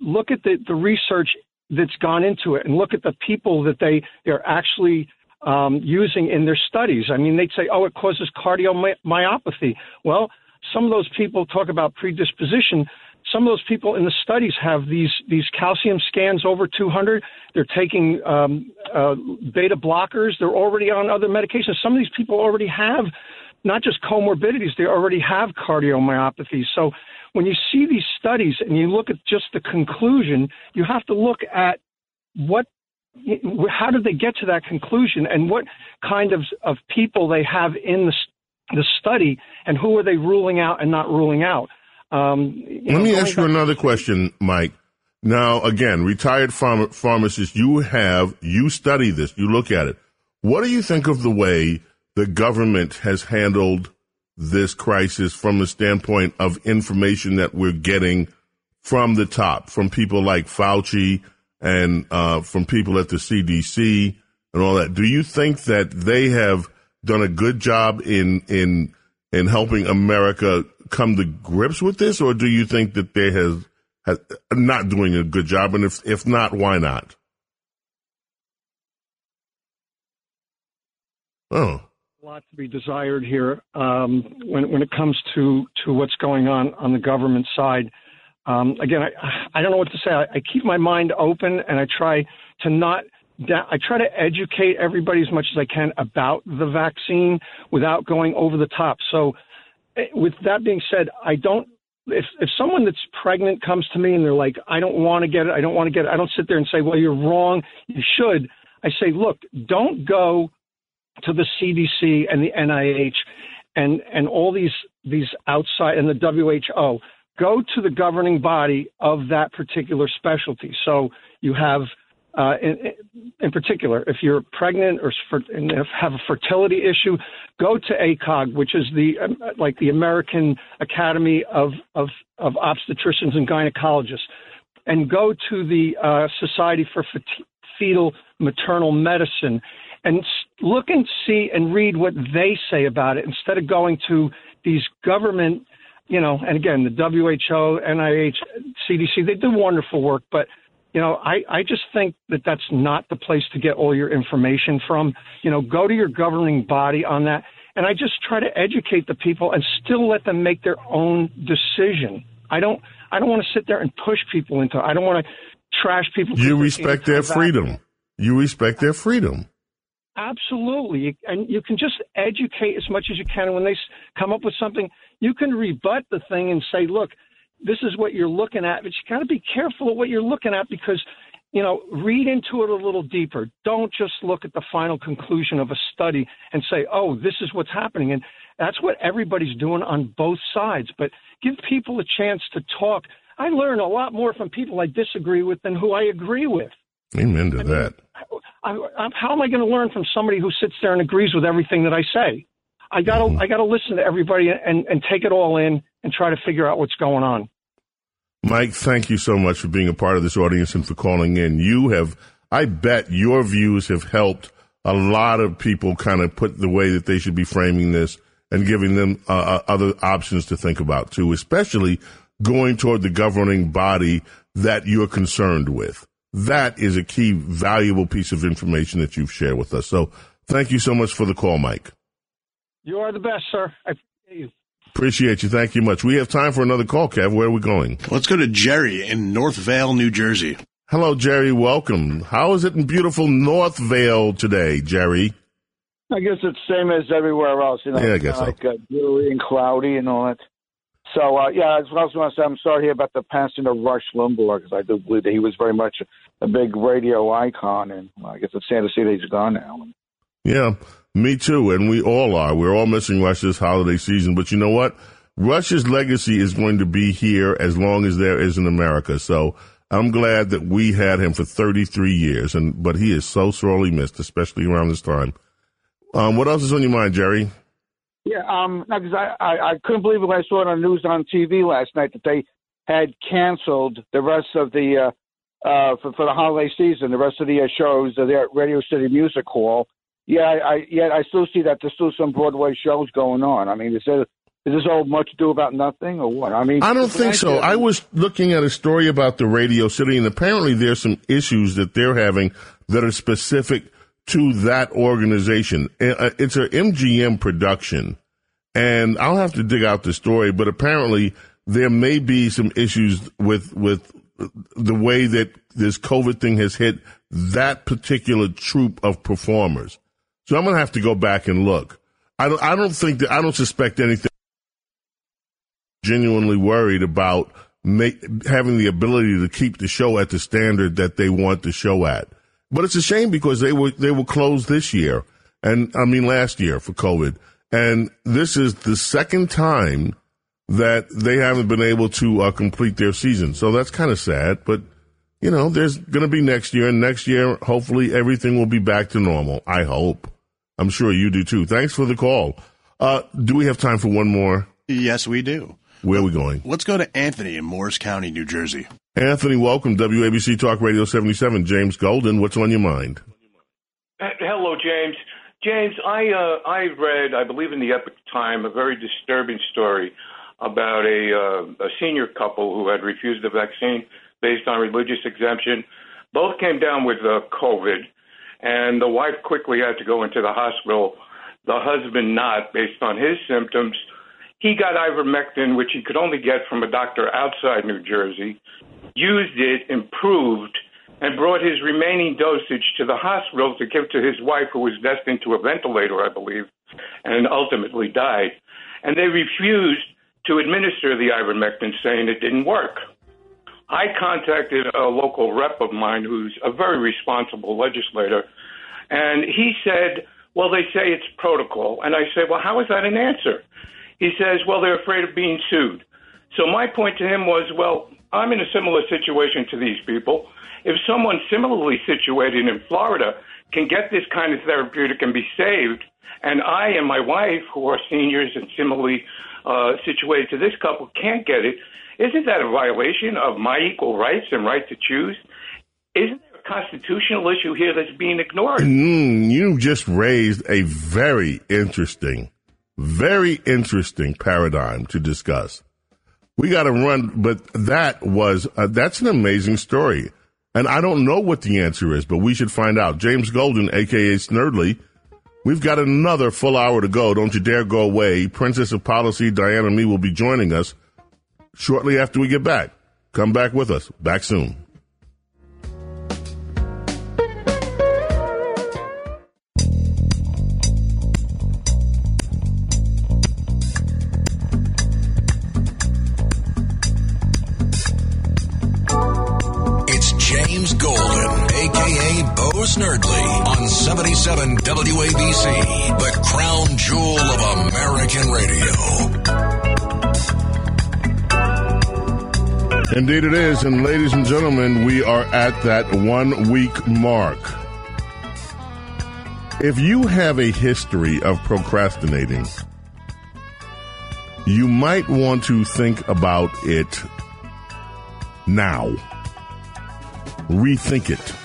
look at the, the research that's gone into it, and look at the people that they they're actually um, using in their studies. I mean, they'd say, "Oh, it causes cardiomyopathy." Well, some of those people talk about predisposition some of those people in the studies have these these calcium scans over 200. They're taking um, uh, beta blockers. They're already on other medications. Some of these people already have not just comorbidities; they already have cardiomyopathy. So when you see these studies and you look at just the conclusion, you have to look at what how did they get to that conclusion and what kind of, of people they have in the, the study and who are they ruling out and not ruling out. Um, Let know, me ask you another question, Mike. Now, again, retired pharma- pharmacist, you have, you study this, you look at it. What do you think of the way the government has handled this crisis from the standpoint of information that we're getting from the top, from people like Fauci and uh, from people at the CDC and all that? Do you think that they have done a good job in in in helping America come to grips with this, or do you think that they has, has not doing a good job? And if if not, why not? Oh, lot to be desired here um, when when it comes to to what's going on on the government side. Um, again, I I don't know what to say. I, I keep my mind open and I try to not. I try to educate everybody as much as I can about the vaccine without going over the top. So Eh, with that being said, I don't. If if someone that's pregnant comes to me and they're like, I don't want to get it, I don't want to get it, I don't sit there and say, well, you're wrong, you should. I say, look, don't go to the CDC and the NIH and and all these these outside and the WHO. Go to the governing body of that particular specialty. So you have uh, in, in, particular, if you're pregnant or have a fertility issue, go to ACOG, which is the um, like the American Academy of, of, of Obstetricians and Gynecologists, and go to the uh, Society for Fetal Maternal Medicine, and look and see and read what they say about it instead of going to these government, you know, and again the WHO, NIH, CDC, they do wonderful work, but you know, I, I just think that that's not the place to get all your information from. You know, go to your governing body on that. And I just try to educate the people and still let them make their own decision. I don't, I don't want to sit there and push people into, I don't want to trash people. You respect their freedom. You respect their freedom. Absolutely. And you can just educate as much as you can. And When they come up with something, you can rebut the thing and say, look, this is what you're looking at, but you got to be careful of what you're looking at because, you know, read into it a little deeper. Don't just look at the final conclusion of a study and say, oh, this is what's happening. And that's what everybody's doing on both sides. But give people a chance to talk. I learn a lot more from people I disagree with than who I agree with. Amen to I mean, that. I, I, how am I going to learn from somebody who sits there and agrees with everything that I say? I got to mm-hmm. I got to listen to everybody and and take it all in and try to figure out what's going on. Mike, thank you so much for being a part of this audience and for calling in. You have, I bet your views have helped a lot of people kind of put the way that they should be framing this and giving them uh, uh, other options to think about too, especially going toward the governing body that you're concerned with. That is a key valuable piece of information that you've shared with us. So thank you so much for the call, Mike. You are the best, sir. I appreciate you. Appreciate you. Thank you much. We have time for another call, Kev. Where are we going? Let's go to Jerry in Northvale, New Jersey. Hello, Jerry. Welcome. How is it in beautiful Northvale today, Jerry? I guess it's same as everywhere else. You know, Yeah, I guess so. like uh, dewy and cloudy and all that. So uh, yeah, as well as want to say, I'm sorry hear about the passing of Rush Limbaugh because I do believe that he was very much a big radio icon, and well, I guess it's sad to see that he's gone now. Yeah, me too. And we all are. We're all missing Rush this holiday season. But you know what? Rush's legacy is going to be here as long as there is in America. So I'm glad that we had him for 33 years. And but he is so sorely missed, especially around this time. Um, what else is on your mind, Jerry? Yeah, um, because I, I I couldn't believe when I saw it on news on TV last night that they had canceled the rest of the uh, uh, for, for the holiday season, the rest of the uh, shows uh, there at Radio City Music Hall. Yeah, I, I yet I still see that there's still some Broadway shows going on. I mean, is there is this all much ado about nothing or what? I mean, I don't think so. I was looking at a story about the Radio City, and apparently there's some issues that they're having that are specific to that organization. It's a MGM production, and I'll have to dig out the story, but apparently there may be some issues with with the way that this COVID thing has hit that particular troupe of performers. So I'm gonna have to go back and look. I don't. I don't think that. I don't suspect anything genuinely worried about make, having the ability to keep the show at the standard that they want the show at. But it's a shame because they were they were closed this year, and I mean last year for COVID, and this is the second time that they haven't been able to uh, complete their season. So that's kind of sad, but you know, there's going to be next year, and next year, hopefully, everything will be back to normal. I hope. I'm sure you do too. Thanks for the call. Uh, do we have time for one more? Yes, we do. Where are we going? Let's go to Anthony in Morris County, New Jersey. Anthony, welcome. WABC Talk Radio 77. James Golden, what's on your mind? Uh, Hello, James. James, I uh, I read, I believe in the Epoch Time, a very disturbing story about a uh, a senior couple who had refused the vaccine based on religious exemption. Both came down with uh, COVID, and the wife quickly had to go into the hospital. The husband not, based on his symptoms. He got ivermectin, which he could only get from a doctor outside New Jersey. Used it, improved, and brought his remaining dosage to the hospital to give to his wife, who was destined to a ventilator, I believe, and ultimately died. And they refused to administer the ivermectin, saying it didn't work. I contacted a local rep of mine who's a very responsible legislator, and he said, Well, they say it's protocol. And I said, Well, how is that an answer? He says, Well, they're afraid of being sued. So my point to him was, Well, I'm in a similar situation to these people. If someone similarly situated in Florida can get this kind of therapeutic and be saved, and I and my wife, who are seniors and similarly uh, situated to this couple, can't get it, isn't that a violation of my equal rights and right to choose? Isn't there a constitutional issue here that's being ignored? Mm, you just raised a very interesting, very interesting paradigm to discuss. We got to run, but that was, uh, that's an amazing story. And I don't know what the answer is, but we should find out. James Golden, aka Snerdley, we've got another full hour to go. Don't you dare go away. Princess of Policy, Diana me will be joining us shortly after we get back. Come back with us. Back soon. Aka Bo Snerdley, on 77 WABC, the crown jewel of American radio. Indeed it is. And ladies and gentlemen, we are at that one week mark. If you have a history of procrastinating, you might want to think about it now. Rethink it.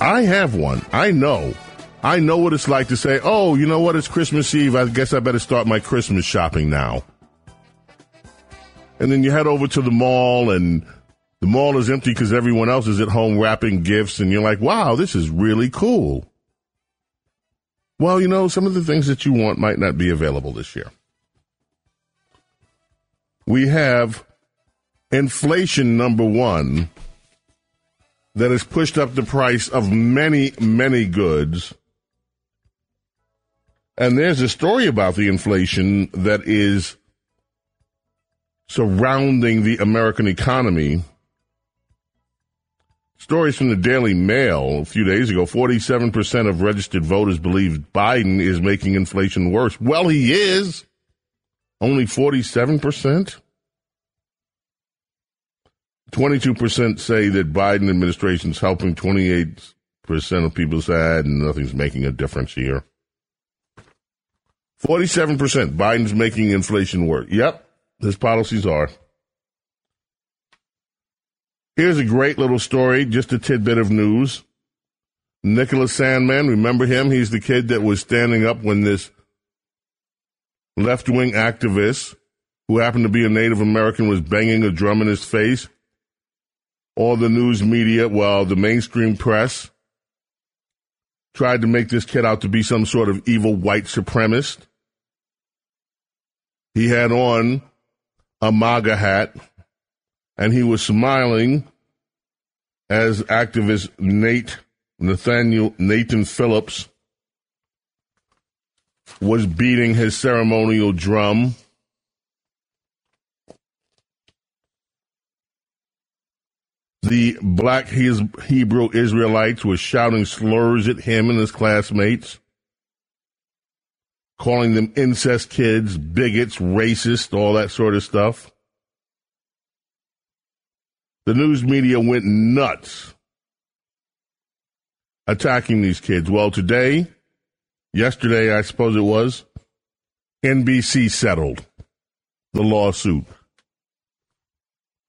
I have one. I know. I know what it's like to say, oh, you know what? It's Christmas Eve. I guess I better start my Christmas shopping now. And then you head over to the mall and the mall is empty because everyone else is at home wrapping gifts and you're like, wow, this is really cool. Well, you know, some of the things that you want might not be available this year. we have inflation number one that has pushed up the price of many, many goods. And there's a story about the inflation that is surrounding the American economy. Stories from the Daily Mail a few days ago 47% of registered voters believe Biden is making inflation worse. Well, he is. Only 47%? 22% say that Biden administration is helping. 28% of people say nothing's making a difference here. 47% Biden's making inflation work. Yep, his policies are. Here's a great little story, just a tidbit of news. Nicholas Sandmann, remember him? He's the kid that was standing up when this left wing activist, who happened to be a Native American, was banging a drum in his face. All the news media, well, the mainstream press, tried to make this kid out to be some sort of evil white supremacist. He had on a MAGA hat and he was smiling as activist Nate Nathaniel Nathan Phillips was beating his ceremonial drum. The black Hebrew Israelites were shouting slurs at him and his classmates, calling them incest kids, bigots, racist, all that sort of stuff. The news media went nuts attacking these kids. Well, today, yesterday, I suppose it was, NBC settled the lawsuit.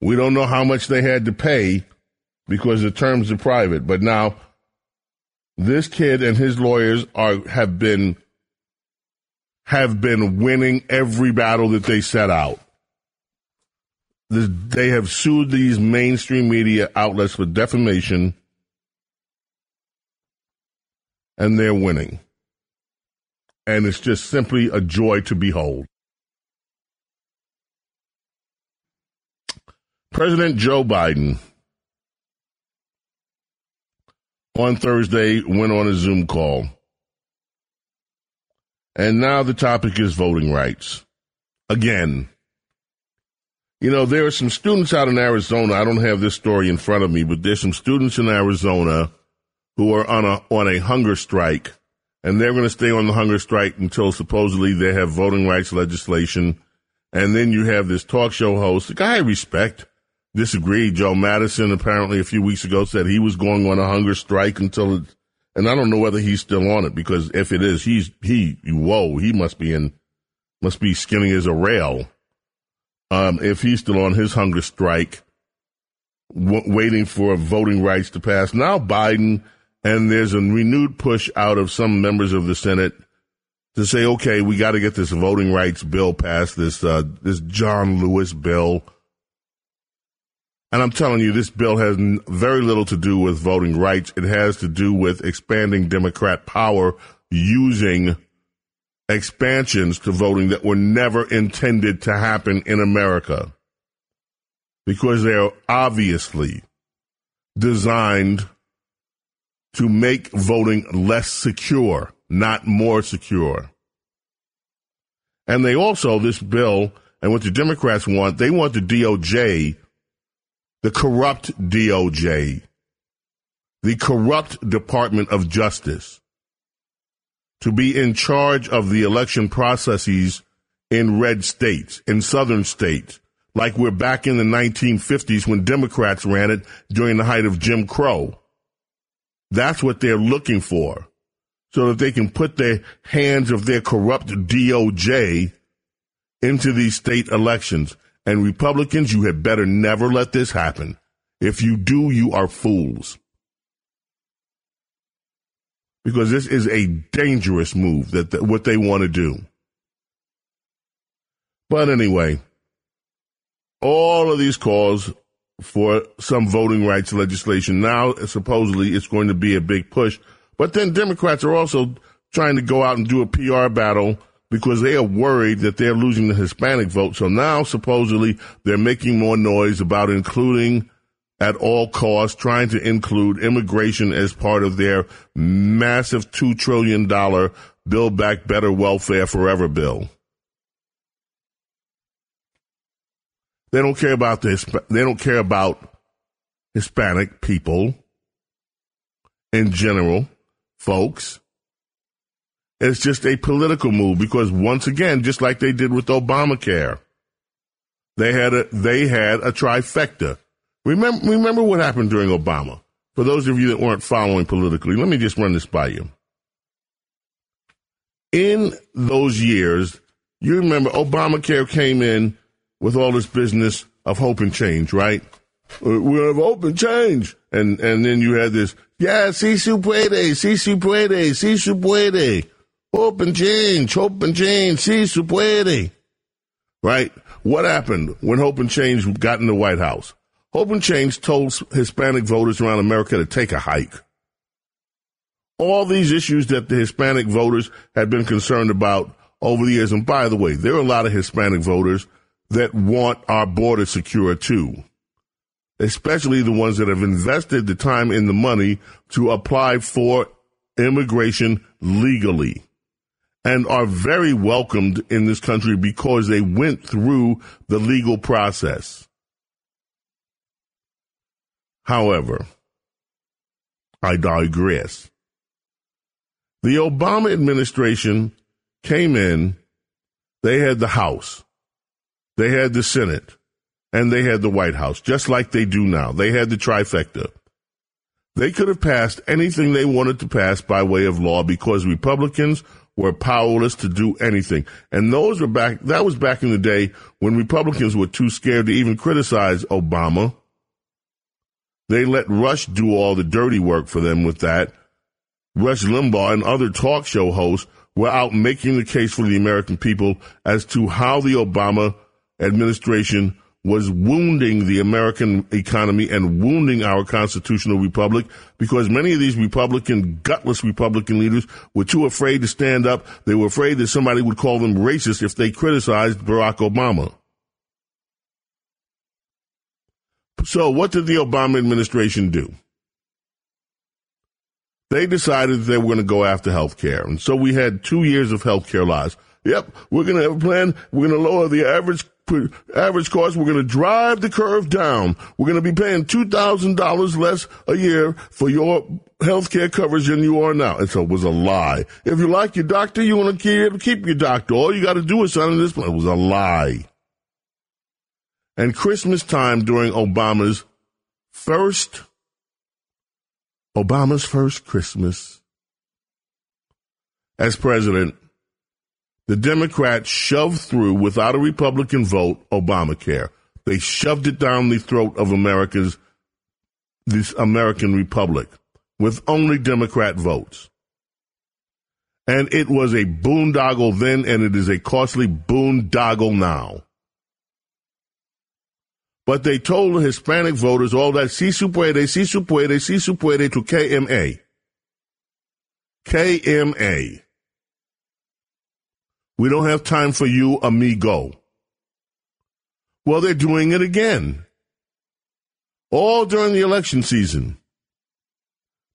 We don't know how much they had to pay because the terms are private, but now this kid and his lawyers are have been have been winning every battle that they set out they have sued these mainstream media outlets for defamation, and they're winning. And it's just simply a joy to behold. President Joe Biden on Thursday went on a Zoom call. And now the topic is voting rights. Again. You know, there are some students out in Arizona. I don't have this story in front of me, but there's some students in Arizona who are on a on a hunger strike, and they're going to stay on the hunger strike until supposedly they have voting rights legislation. And then you have this talk show host, a guy I respect, disagreed. Joe Madison apparently a few weeks ago said he was going on a hunger strike until it, and I don't know whether he's still on it because if it is, he's he whoa, he must be in must be skinny as a rail um, if he's still on his hunger strike, w- waiting for voting rights to pass. Now Biden, and there's a renewed push out of some members of the Senate to say, okay, we got to get this voting rights bill passed, this uh, this John Lewis bill. And I'm telling you, this bill has very little to do with voting rights. It has to do with expanding Democrat power using expansions to voting that were never intended to happen in America because they are obviously designed to make voting less secure, not more secure. And they also, this bill, and what the Democrats want, they want the DOJ, the corrupt DOJ, the corrupt Department of Justice, to be in charge of the election processes in red states, in southern states, like we're back in the 1950s when Democrats ran it during the height of Jim Crow. That's what they're looking for, so that they can put their hands of their corrupt DOJ into these state elections. And Republicans, you had better never let this happen. If you do, you are fools because this is a dangerous move that, what they want to do. But anyway, all of these calls for some voting rights legislation now supposedly it's going to be a big push. But then Democrats are also trying to go out and do a PR battle because they are worried that they're losing the Hispanic vote. So now supposedly they're making more noise about including at all costs, trying to include immigration as part of their massive $2 trillion Build Back Better Welfare Forever bill. They don't care about the, they don't care about Hispanic people in general, folks. It's just a political move because once again, just like they did with Obamacare, they had a, they had a trifecta. Remember, remember what happened during Obama. For those of you that weren't following politically, let me just run this by you. In those years, you remember Obamacare came in with all this business of hope and change, right? Uh, we have hope and change. And, and then you had this, yeah, si su puede, si su puede, si su puede. Hope and change, hope and change, si su puede. Right? What happened when Hope and Change got in the White House? Hope and Change told Hispanic voters around America to take a hike. All these issues that the Hispanic voters had been concerned about over the years. And by the way, there are a lot of Hispanic voters that want our border secure too, especially the ones that have invested the time and the money to apply for immigration legally and are very welcomed in this country because they went through the legal process. However, I digress. The Obama administration came in, they had the House, they had the Senate, and they had the White House, just like they do now. They had the trifecta. They could have passed anything they wanted to pass by way of law because Republicans were powerless to do anything. And those were back, that was back in the day when Republicans were too scared to even criticize Obama. They let Rush do all the dirty work for them with that. Rush Limbaugh and other talk show hosts were out making the case for the American people as to how the Obama administration was wounding the American economy and wounding our constitutional republic because many of these Republican, gutless Republican leaders were too afraid to stand up. They were afraid that somebody would call them racist if they criticized Barack Obama. So what did the Obama administration do? They decided they were going to go after health care. And so we had two years of health care laws. Yep, we're going to have a plan. We're going to lower the average average cost. We're going to drive the curve down. We're going to be paying $2,000 less a year for your health care coverage than you are now. And so it was a lie. If you like your doctor, you want to keep your doctor. All you got to do is sign this plan. It was a lie. And Christmas time during Obama's first, Obama's first Christmas as president, the Democrats shoved through, without a Republican vote, Obamacare. They shoved it down the throat of America's, this American Republic with only Democrat votes. And it was a boondoggle then, and it is a costly boondoggle now. But they told the Hispanic voters all that si su puede, si su puede, si su puede to KMA. KMA. We don't have time for you, amigo. Well, they're doing it again. All during the election season.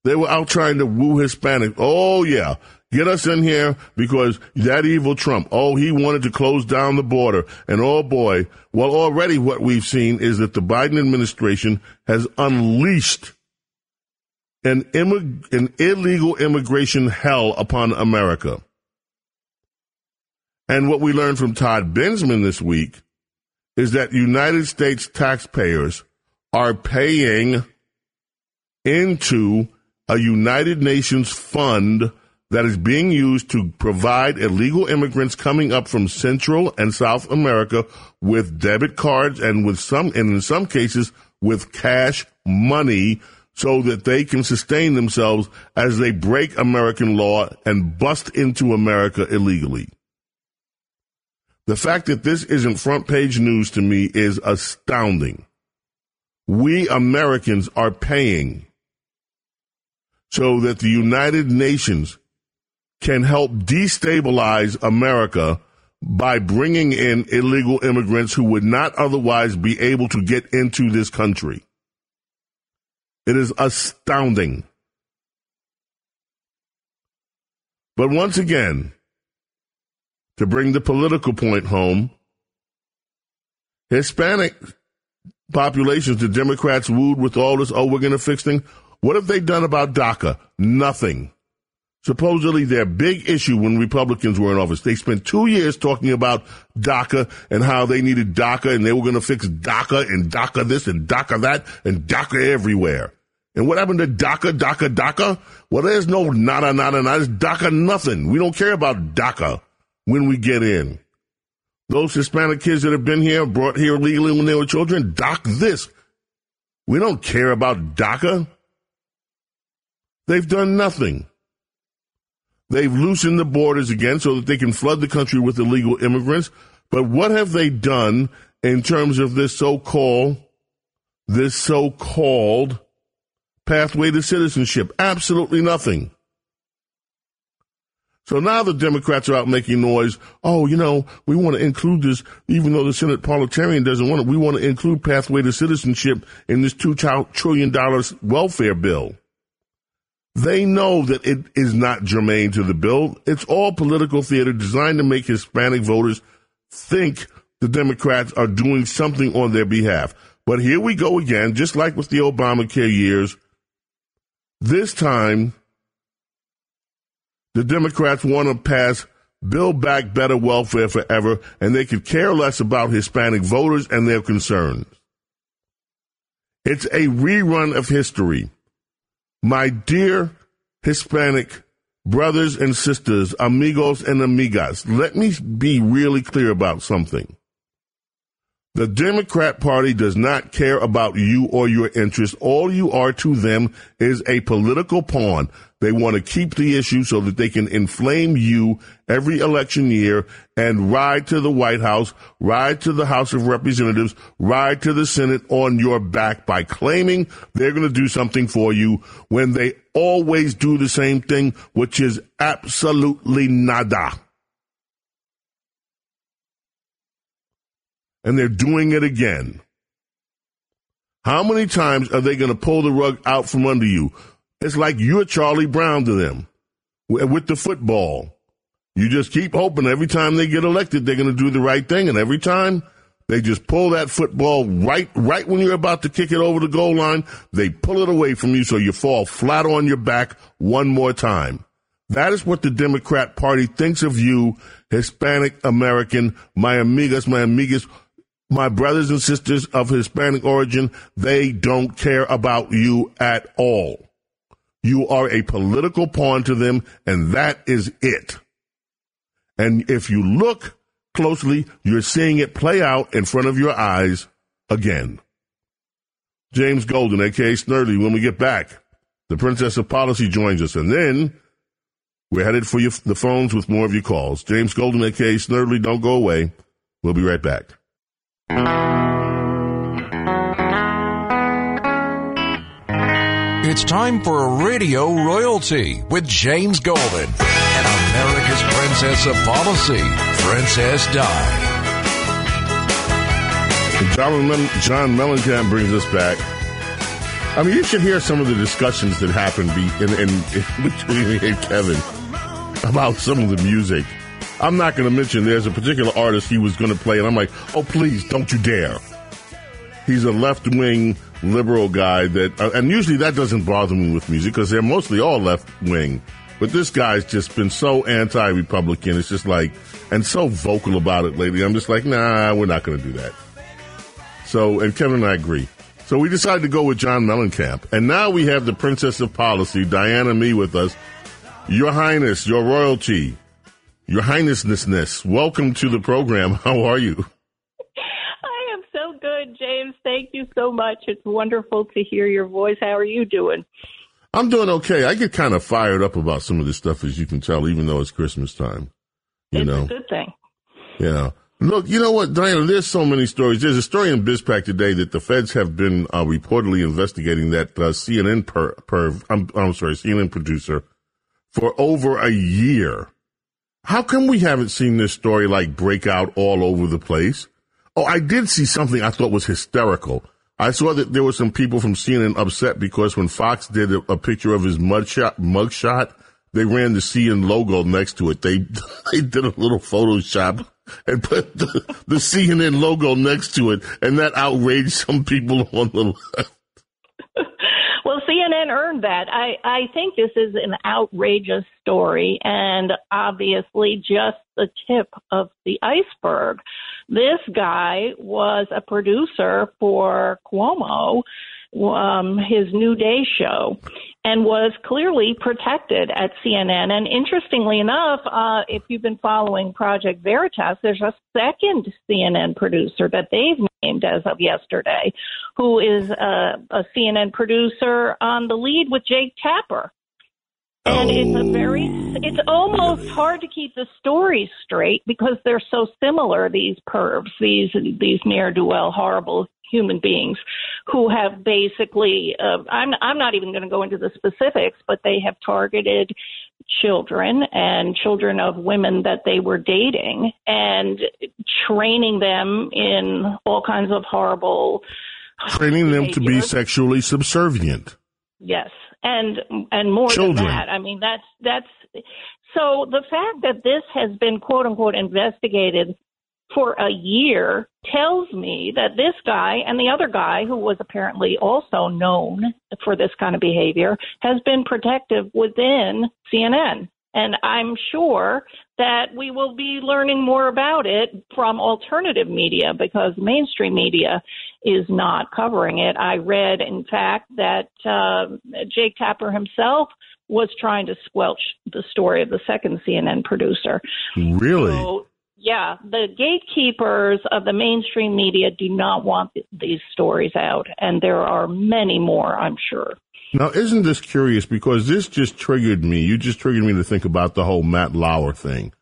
They were out trying to woo Hispanic. Oh, yeah. Get us in here because that evil Trump, oh, he wanted to close down the border. And oh boy, well, already what we've seen is that the Biden administration has unleashed an, immig- an illegal immigration hell upon America. And what we learned from Todd Bensman this week is that United States taxpayers are paying into a United Nations fund that is being used to provide illegal immigrants coming up from Central and South America with debit cards and with some, and in some cases with cash money so that they can sustain themselves as they break American law and bust into America illegally. The fact that this isn't front page news to me is astounding. We Americans are paying so that the United Nations can help destabilize America by bringing in illegal immigrants who would not otherwise be able to get into this country. It is astounding. But once again, to bring the political point home, Hispanic populations, the Democrats wooed with all this, oh, we're going to fix things. What have they done about DACA? Nothing. Supposedly their big issue when Republicans were in office. They spent two years talking about DACA and how they needed DACA and they were going to fix DACA and DACA this and DACA that and DACA everywhere. And what happened to DACA, DACA, DACA? Well, there's no nada, nada, nada. It's DACA nothing. We don't care about DACA when we get in. Those Hispanic kids that have been here, brought here legally when they were children, doc this. We don't care about DACA. They've done nothing. They've loosened the borders again so that they can flood the country with illegal immigrants. But what have they done in terms of this so-called, this so-called pathway to citizenship? Absolutely nothing. So now the Democrats are out making noise. Oh, you know, we want to include this, even though the Senate parliamentarian doesn't want it. We want to include pathway to citizenship in this two trillion dollars welfare bill. They know that it is not germane to the bill. It's all political theater designed to make Hispanic voters think the Democrats are doing something on their behalf. But here we go again, just like with the Obamacare years. This time, the Democrats want to pass Build Back Better Welfare Forever, and they could care less about Hispanic voters and their concerns. It's a rerun of history. My dear Hispanic brothers and sisters, amigos and amigas, let me be really clear about something. The Democrat Party does not care about you or your interests. All you are to them is a political pawn. They want to keep the issue so that they can inflame you every election year and ride to the White House, ride to the House of Representatives, ride to the Senate on your back by claiming they're going to do something for you when they always do the same thing, which is absolutely nada. and they're doing it again. How many times are they going to pull the rug out from under you? It's like you're Charlie Brown to them with the football. You just keep hoping every time they get elected, they're going to do the right thing. And every time they just pull that football right, right when you're about to kick it over the goal line, they pull it away from you so you fall flat on your back one more time. That is what the Democrat Party thinks of you, Hispanic American, my amigas, my amigas my brothers and sisters of Hispanic origin, they don't care about you at all. You are a political pawn to them, and that is it. And if you look closely, you're seeing it play out in front of your eyes again. James Golden, aka Snerdley, when we get back, the Princess of Policy joins us, and then we're headed for your, the phones with more of your calls. James Golden, aka Snerdley, don't go away. We'll be right back. It's time for a Radio Royalty with James Golden and America's Princess of Policy, Princess Di. John, John Mellencamp brings us back. I mean, you should hear some of the discussions that happened in, in, in *laughs* between me and Kevin about some of the music. I'm not going to mention there's a particular artist he was going to play, and I'm like, oh, please, don't you dare. He's a left wing liberal guy that, uh, and usually that doesn't bother me with music because they're mostly all left wing. But this guy's just been so anti Republican. It's just like, and so vocal about it lately. I'm just like, nah, we're not going to do that. So, and Kevin and I agree. So we decided to go with John Mellencamp. And now we have the Princess of Policy, Diana Me, with us. Your Highness, Your Royalty, your Highnessness, welcome to the program. *laughs* How are you? I am so good, James. Thank you so much. It's wonderful to hear your voice. How are you doing? I'm doing okay. I get kind of fired up about some of this stuff, as you can tell, even though it's Christmas time. You it's know, a good thing. Yeah. Look, you know what, Diana? There's so many stories. There's a story in BizPac today that the feds have been uh, reportedly investigating that uh, CNN per, per I'm, I'm sorry, CNN producer for over a year. How come we haven't seen this story like break out all over the place? Oh, I did see something I thought was hysterical. I saw that there were some people from CNN upset because when Fox did a, a picture of his mugshot, mugshot, they ran the CNN logo next to it. They *laughs* they did a little Photoshop and put the, the CNN logo next to it, and that outraged some people *laughs* on the left. Well, CNN earned that. I, I think this is an outrageous story and obviously just the tip of the iceberg. This guy was a producer for Cuomo, um, his New Day show, and was clearly protected at CNN. And interestingly enough, uh, if you've been following Project Veritas, there's a second CNN producer that they've named as of yesterday, who is a, a CNN producer on the lead with Jake Tapper. And it's a very, it's almost hard to keep the stories straight because they're so similar, these pervs, these, these ne'er do well, horrible human beings who have basically, uh, I'm, I'm not even going to go into the specifics, but they have targeted children and children of women that they were dating and training them in all kinds of horrible Training them to be sexually subservient. Yes, and and more Children. than that. I mean, that's that's so the fact that this has been quote unquote investigated for a year tells me that this guy and the other guy who was apparently also known for this kind of behavior has been protective within CNN. And I'm sure that we will be learning more about it from alternative media because mainstream media is not covering it. I read, in fact, that uh, Jake Tapper himself was trying to squelch the story of the second CNN producer. Really? So, yeah, the gatekeepers of the mainstream media do not want these stories out, and there are many more, I'm sure. Now, isn't this curious? Because this just triggered me. You just triggered me to think about the whole Matt Lauer thing.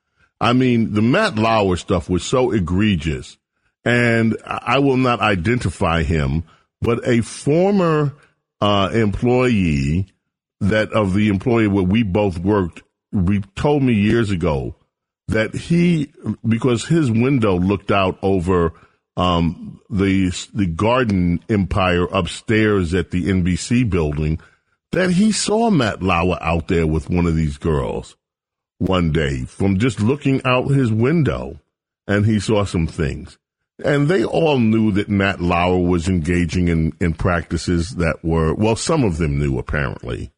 I mean, the Matt Lauer stuff was so egregious, and I will not identify him, but a former uh, employee that of the employee where we both worked, told me years ago that he, because his window looked out over um, the the garden empire upstairs at the NBC building, that he saw Matt Lauer out there with one of these girls one day from just looking out his window, and he saw some things. And they all knew that Matt Lauer was engaging in, in practices that were, well, some of them knew apparently,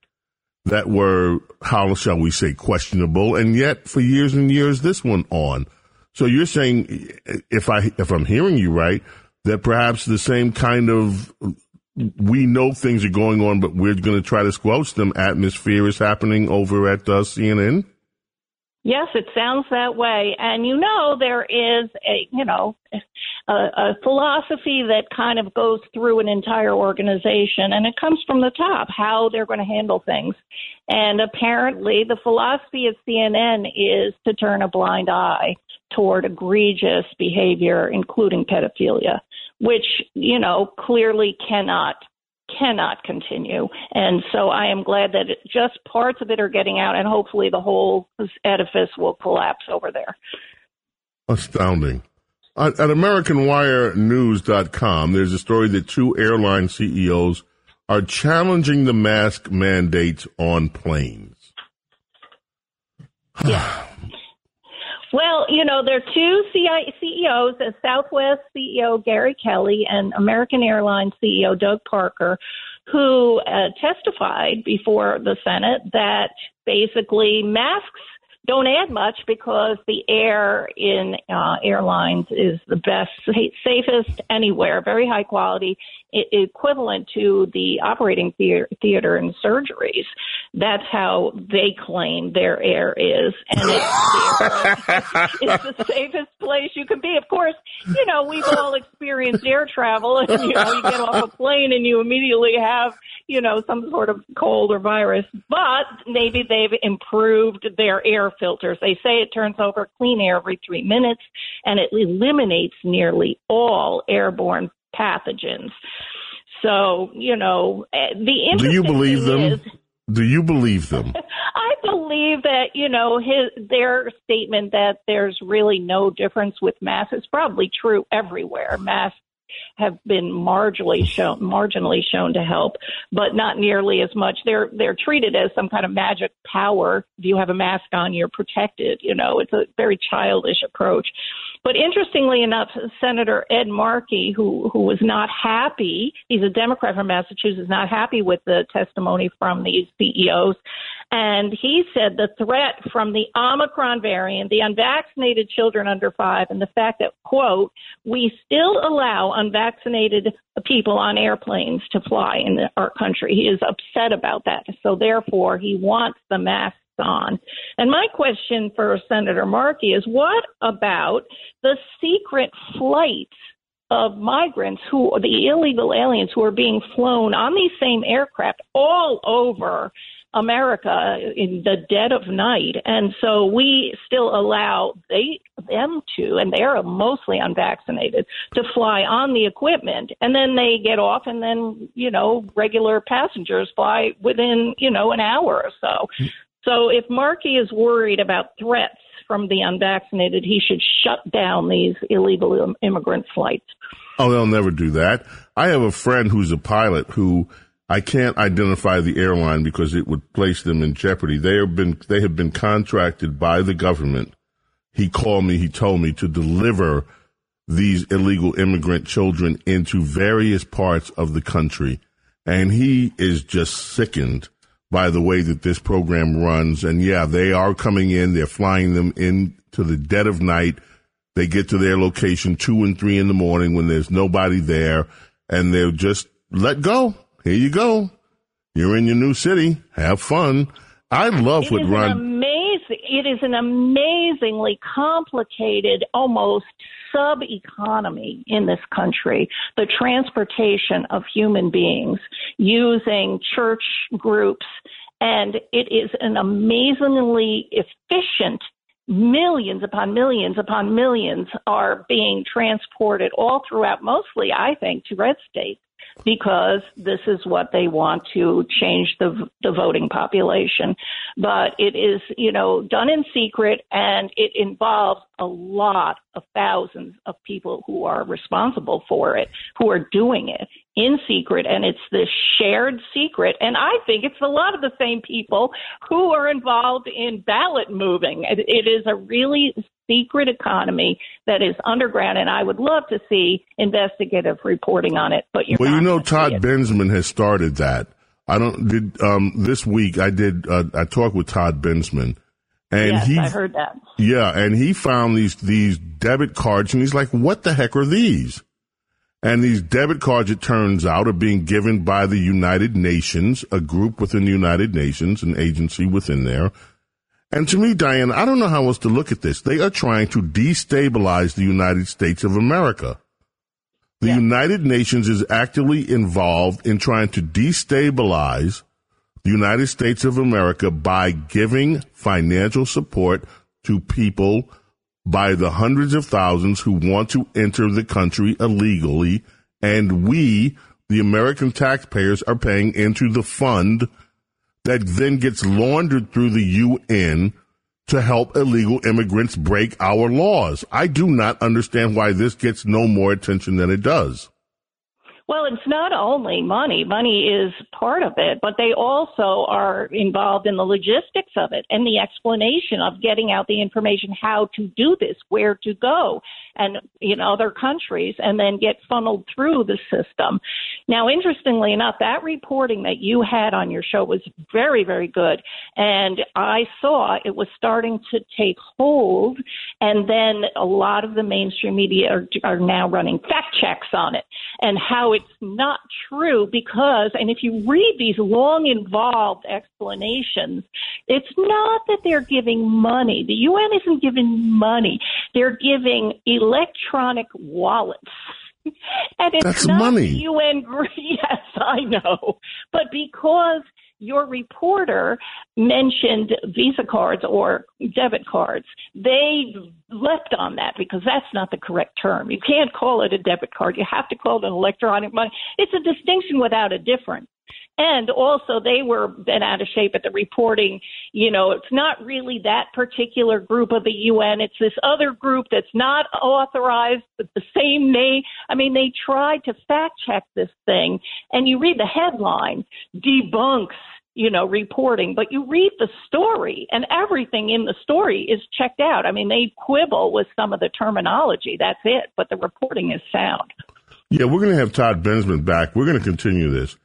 that were, how shall we say, questionable. And yet, for years and years, this went on. So you're saying, if I if I'm hearing you right, that perhaps the same kind of we know things are going on, but we're going to try to squelch them. Atmosphere is happening over at uh, CNN. Yes, it sounds that way. And you know, there is a, you know, a, a philosophy that kind of goes through an entire organization and it comes from the top, how they're going to handle things. And apparently the philosophy of CNN is to turn a blind eye toward egregious behavior, including pedophilia, which, you know, clearly cannot cannot continue. And so I am glad that it, just parts of it are getting out, and hopefully the whole edifice will collapse over there. Astounding. At, at AmericanWireNews.com, there's a story that two airline CEOs are challenging the mask mandates on planes. *sighs* Well, you know, there are two CEOs, uh, Southwest CEO Gary Kelly and American Airlines CEO Doug Parker, who uh, testified before the Senate that basically masks don't add much because the air in uh, airlines is the best, safest anywhere, very high quality, equivalent to the operating theater, theater and surgeries. That's how they claim their air is, and it's, it's the safest place you can be. Of course, you know we've all experienced air travel, and you know you get off a plane and you immediately have you know some sort of cold or virus. But maybe they've improved their air filters. They say it turns over clean air every three minutes, and it eliminates nearly all airborne pathogens. So you know eh, the Do you believe thing them? is- Do you believe them? *laughs* I believe that you know his their statement that there's really no difference with masks is probably true everywhere. Masks have been marginally shown marginally shown to help, but not nearly as much. They're they're treated as some kind of magic power. If you have a mask on, you're protected. You know, it's a very childish approach. But interestingly enough, Senator Ed Markey, who who was not happy, he's a Democrat from Massachusetts, not happy with the testimony from these CEOs, and he said the threat from the Omicron variant, the unvaccinated children under five, and the fact that quote we still allow unvaccinated people on airplanes to fly in our country. He is upset about that. So therefore, he wants the mask on. And my question for Senator Markey is what about the secret flights of migrants who the illegal aliens who are being flown on these same aircraft all over America in the dead of night, and so we still allow they them to, and they're mostly unvaccinated, to fly on the equipment, and then they get off, and then you know regular passengers fly within you know an hour or so. So if Markey is worried about threats from the unvaccinated, he should shut down these illegal immigrant flights. Oh, they'll never do that. I have a friend who's a pilot who I can't identify the airline because it would place them in jeopardy. They have been they have been contracted by the government. He called me, he told me to deliver these illegal immigrant children into various parts of the country. And he is just sickened by the way that this program runs. And yeah, they are coming in, they're flying them into the dead of night. They get to their location two and three in the morning when there's nobody there and they're just let go. Here you go. You're in your new city. Have fun. I love It what is Ron. amazing. It is an amazingly complicated, almost sub economy in this country. The transportation of human beings using church groups, and it is an amazingly efficient. Millions upon millions upon millions are being transported all throughout, mostly, I think, to red states because this is what they want to change the the voting population. But it is, you know, done in secret and it involves a lot of thousands of people who are responsible for it, who are doing it in secret and it's this shared secret and I think it's a lot of the same people who are involved in ballot moving. It, it is a really secret economy that is underground and I would love to see investigative reporting on it, but you're well, you know, Todd it. Bensman has started that. I don't did um this week. I did. Uh, I talked with Todd Bensman, and yes, he I heard that. Yeah, and he found these these debit cards, and he's like, "What the heck are these?" And these debit cards, it turns out, are being given by the United Nations, a group within the United Nations, an agency within there. And to me, Diane, I don't know how else to look at this. They are trying to destabilize the United States of America. The United Nations is actively involved in trying to destabilize the United States of America by giving financial support to people by the hundreds of thousands who want to enter the country illegally. And we, the American taxpayers, are paying into the fund that then gets laundered through the UN to help illegal immigrants break our laws. I do not understand why this gets no more attention than it does. Well, it's not only money. Money is part of it, but they also are involved in the logistics of it and the explanation of getting out the information how to do this, where to go, and in other countries, and then get funneled through the system. Now, interestingly enough, that reporting that you had on your show was very, very good, and I saw it was starting to take hold, and then a lot of the mainstream media are, are now running fact checks on it and how it's not true because, and if you read these long involved explanations, it's not that they're giving money. The UN isn't giving money. They're giving electronic wallets. *laughs* And it's That's not money. UN. *laughs* Yes, I know. But because your reporter mentioned Visa cards or debit cards, they left on that because that's not the correct term. You can't call it a debit card. You have to call it an electronic money. It's a distinction without a difference. And also, they were bent out of shape at the reporting. You know, it's not really that particular group of the UN. It's this other group that's not authorized with the same name. I mean, they tried to fact check this thing, and you read the headline debunks you know, reporting, but you read the story and everything in the story is checked out. I mean, they quibble with some of the terminology. That's it. But the reporting is sound. Yeah, we're going to have Todd Bensman back. We're going to continue this.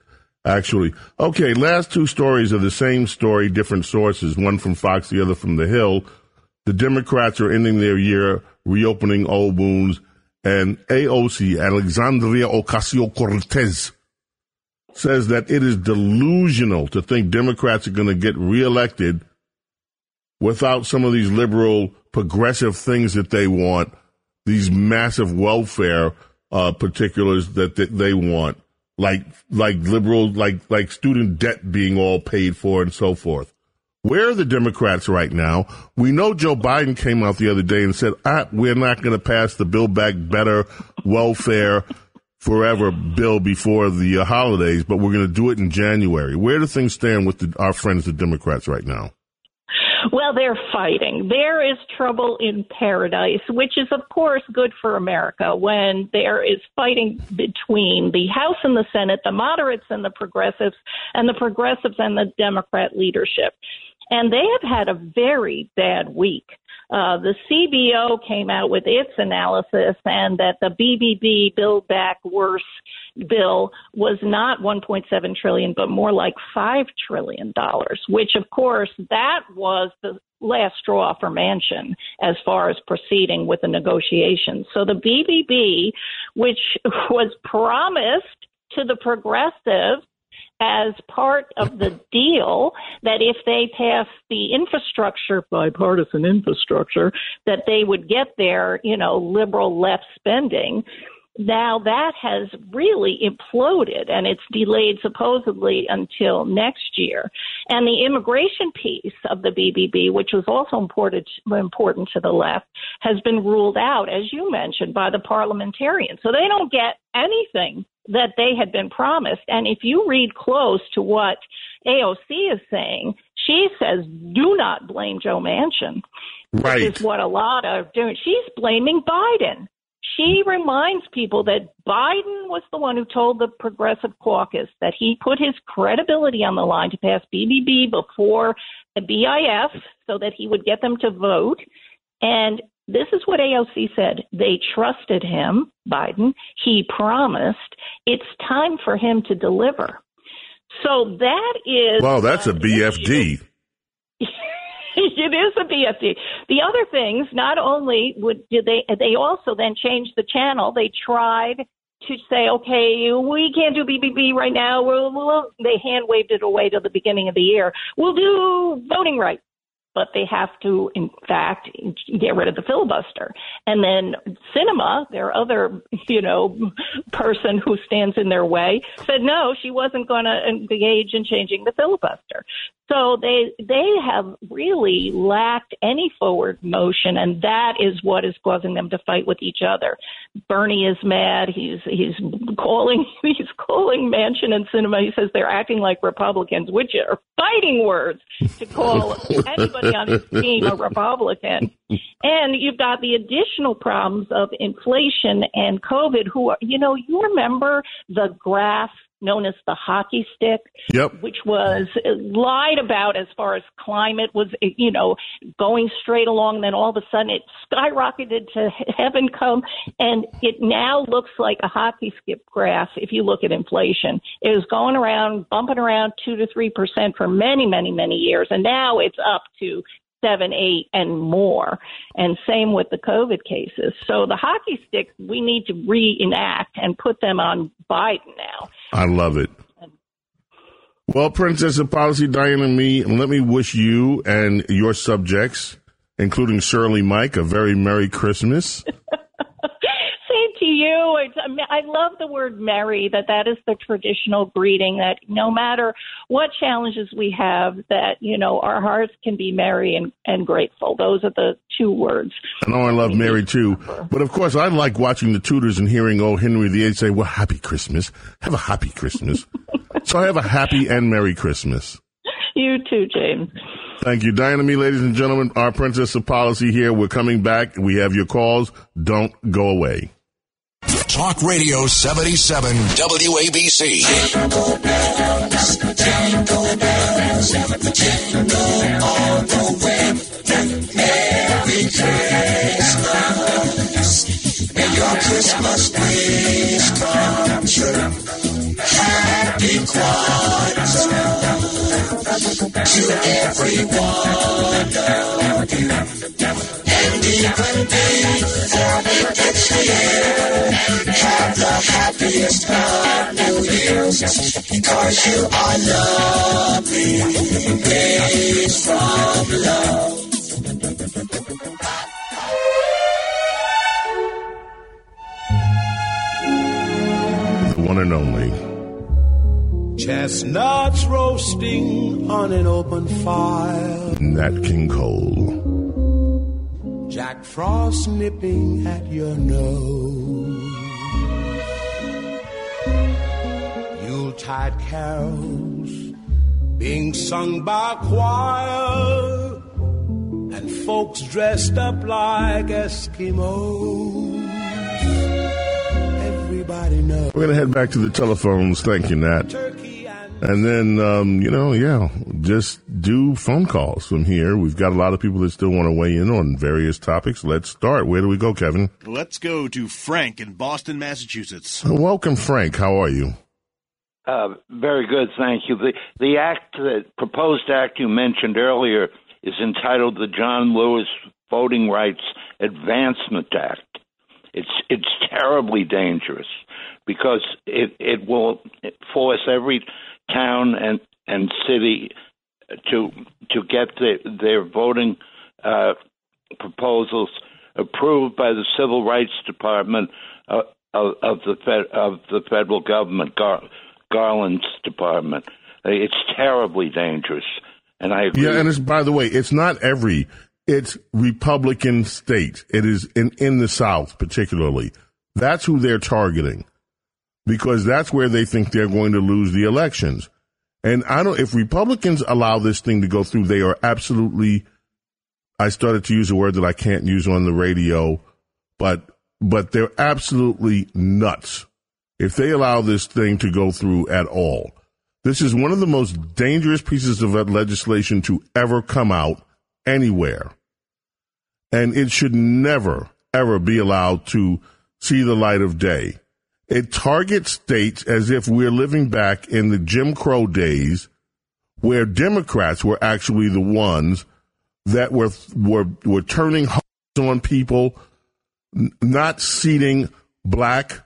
Actually, okay. Last two stories are the same story, different sources. One from Fox, the other from The Hill. The Democrats are ending their year reopening old wounds, and AOC, Alexandria Ocasio Cortez, says that it is delusional to think Democrats are going to get reelected without some of these liberal, progressive things that they want, these massive welfare uh, particulars that, that they want, like like liberal, like like student debt being all paid for and so forth. Where are the Democrats right now? We know Joe Biden came out the other day and said, ah, we're not going to pass the Build Back Better welfare forever bill before the uh, holidays, but we're going to do it in January. Where do things stand with the, our friends, the Democrats, right now? Well, they're fighting. There is trouble in paradise, which is, of course, good for America when there is fighting between the House and the Senate, the moderates and the progressives, and the progressives and the Democrat leadership. And they have had a very bad week. Uh, the CBO came out with its analysis and that the BBB Build Back Worse bill was not 1.7 trillion, but more like five trillion dollars. Which, of course, that was the last straw for Manchin as far as proceeding with the negotiations. So the BBB, which *laughs* was promised to the progressives as part of the *laughs* deal that if they pass the infrastructure, bipartisan infrastructure, that they would get their, you know, liberal left spending. Now that has really imploded and it's delayed supposedly until next year. And the immigration piece of the BBB, which was also important, important to the left, has been ruled out, as you mentioned, by the parliamentarians. So they don't get anything that they had been promised. And if you read close to what AOC is saying, she says, do not blame Joe Manchin. Right. Which is what a lot of doing. She's blaming Biden. She reminds people that Biden was the one who told the Progressive Caucus that he put his credibility on the line to pass BBB before the BIF so that he would get them to vote. And this is what AOC said. They trusted him, Biden. He promised. It's time for him to deliver. So that is. Well, that's a BFD. *laughs* *laughs* it is a BFD. The other things, not only would did they, they also then changed the channel. They tried to say, okay, we can't do BBB right now. We'll, we'll, they hand waved it away to the beginning of the year. We'll do voting rights but they have to, in fact, get rid of the filibuster. And then Sinema, their other, you know, person who stands in their way, said no, she wasn't going to engage in changing the filibuster. So they they have really lacked any forward motion, and that is what is causing them to fight with each other. Bernie is mad. He's he's calling *laughs* he's calling Manchin and Sinema. He says they're acting like Republicans, which are fighting words to call *laughs* anybody on *laughs* his team a Republican. And you've got the additional problems of inflation and COVID. Who are you know you remember the graph known as the hockey stick, yep. which was lied about as far as climate was, you know, going straight along. Then all of a sudden it skyrocketed to heaven come, and it now looks like a hockey stick graph. If you look at inflation, it was going around, bumping around two to three percent for many, many, many years, and now it's up to seven, eight, and more. And same with the COVID cases. So the hockey sticks we need to reenact and put them on Biden now. I love it. Well, Princess of Policy, Diane and me, let me wish you and your subjects, including Shirley Mike, a very Merry Christmas. *laughs* You. It's, I love the word merry, that that is the traditional greeting, that no matter what challenges we have, that, you know, our hearts can be merry and, and grateful. Those are the two words. I know I love Mary too. But of course, I like watching the Tudors and hearing old Henry VIII say, well, happy Christmas. Have a happy Christmas. *laughs* so I have a happy and Merry Christmas. You too, James. Thank you. Diana, me, ladies and gentlemen, our Princess of Policy here. We're coming back. We have your calls. Don't go away. Talk Radio 77 WABC. Jingle bells, jingle bells, jingle all the way. Christmas. Your Christmas dreams come true. Happy Kwanzaa to everyone. And even before it gets here, have the happiest of New Year's. You are lovely, from love. The one and only. Chestnuts roasting on an open fire. Nat King Cole. Jack Frost nipping at your nose. Yuletide carols being sung by choir. And folks dressed up like Eskimos. Everybody knows. We're going to head back to the telephones. Thank you, Nat. And then, um, you know, yeah, just do phone calls from here. We've got a lot of people that still want to weigh in on various topics. Let's start. Where do we go, Kevin? Let's go to Frank in Boston, Massachusetts. Welcome, Frank. How are you? Uh, very good, thank you. The the act, the proposed act you mentioned earlier, is entitled the John Lewis Voting Rights Advancement Act. It's it's terribly dangerous because it it will force every town and and city to to get their their voting uh, proposals approved by the Civil Rights Department uh, of, of the fed, of the federal government, Gar, Garland's department. It's terribly dangerous, and I agree. Yeah, and it's, by the way, it's not every, it's Republican states. It is in, in the South, particularly. That's who they're targeting because that's where they think they're going to lose the elections. And I don't, if Republicans allow this thing to go through, they are absolutely, I started to use a word that I can't use on the radio, but, but they're absolutely nuts if they allow this thing to go through at all. This is one of the most dangerous pieces of legislation to ever come out anywhere. And it should never, ever be allowed to see the light of day. It targets states as if we're living back in the Jim Crow days where Democrats were actually the ones that were, were, were turning on people, not seating black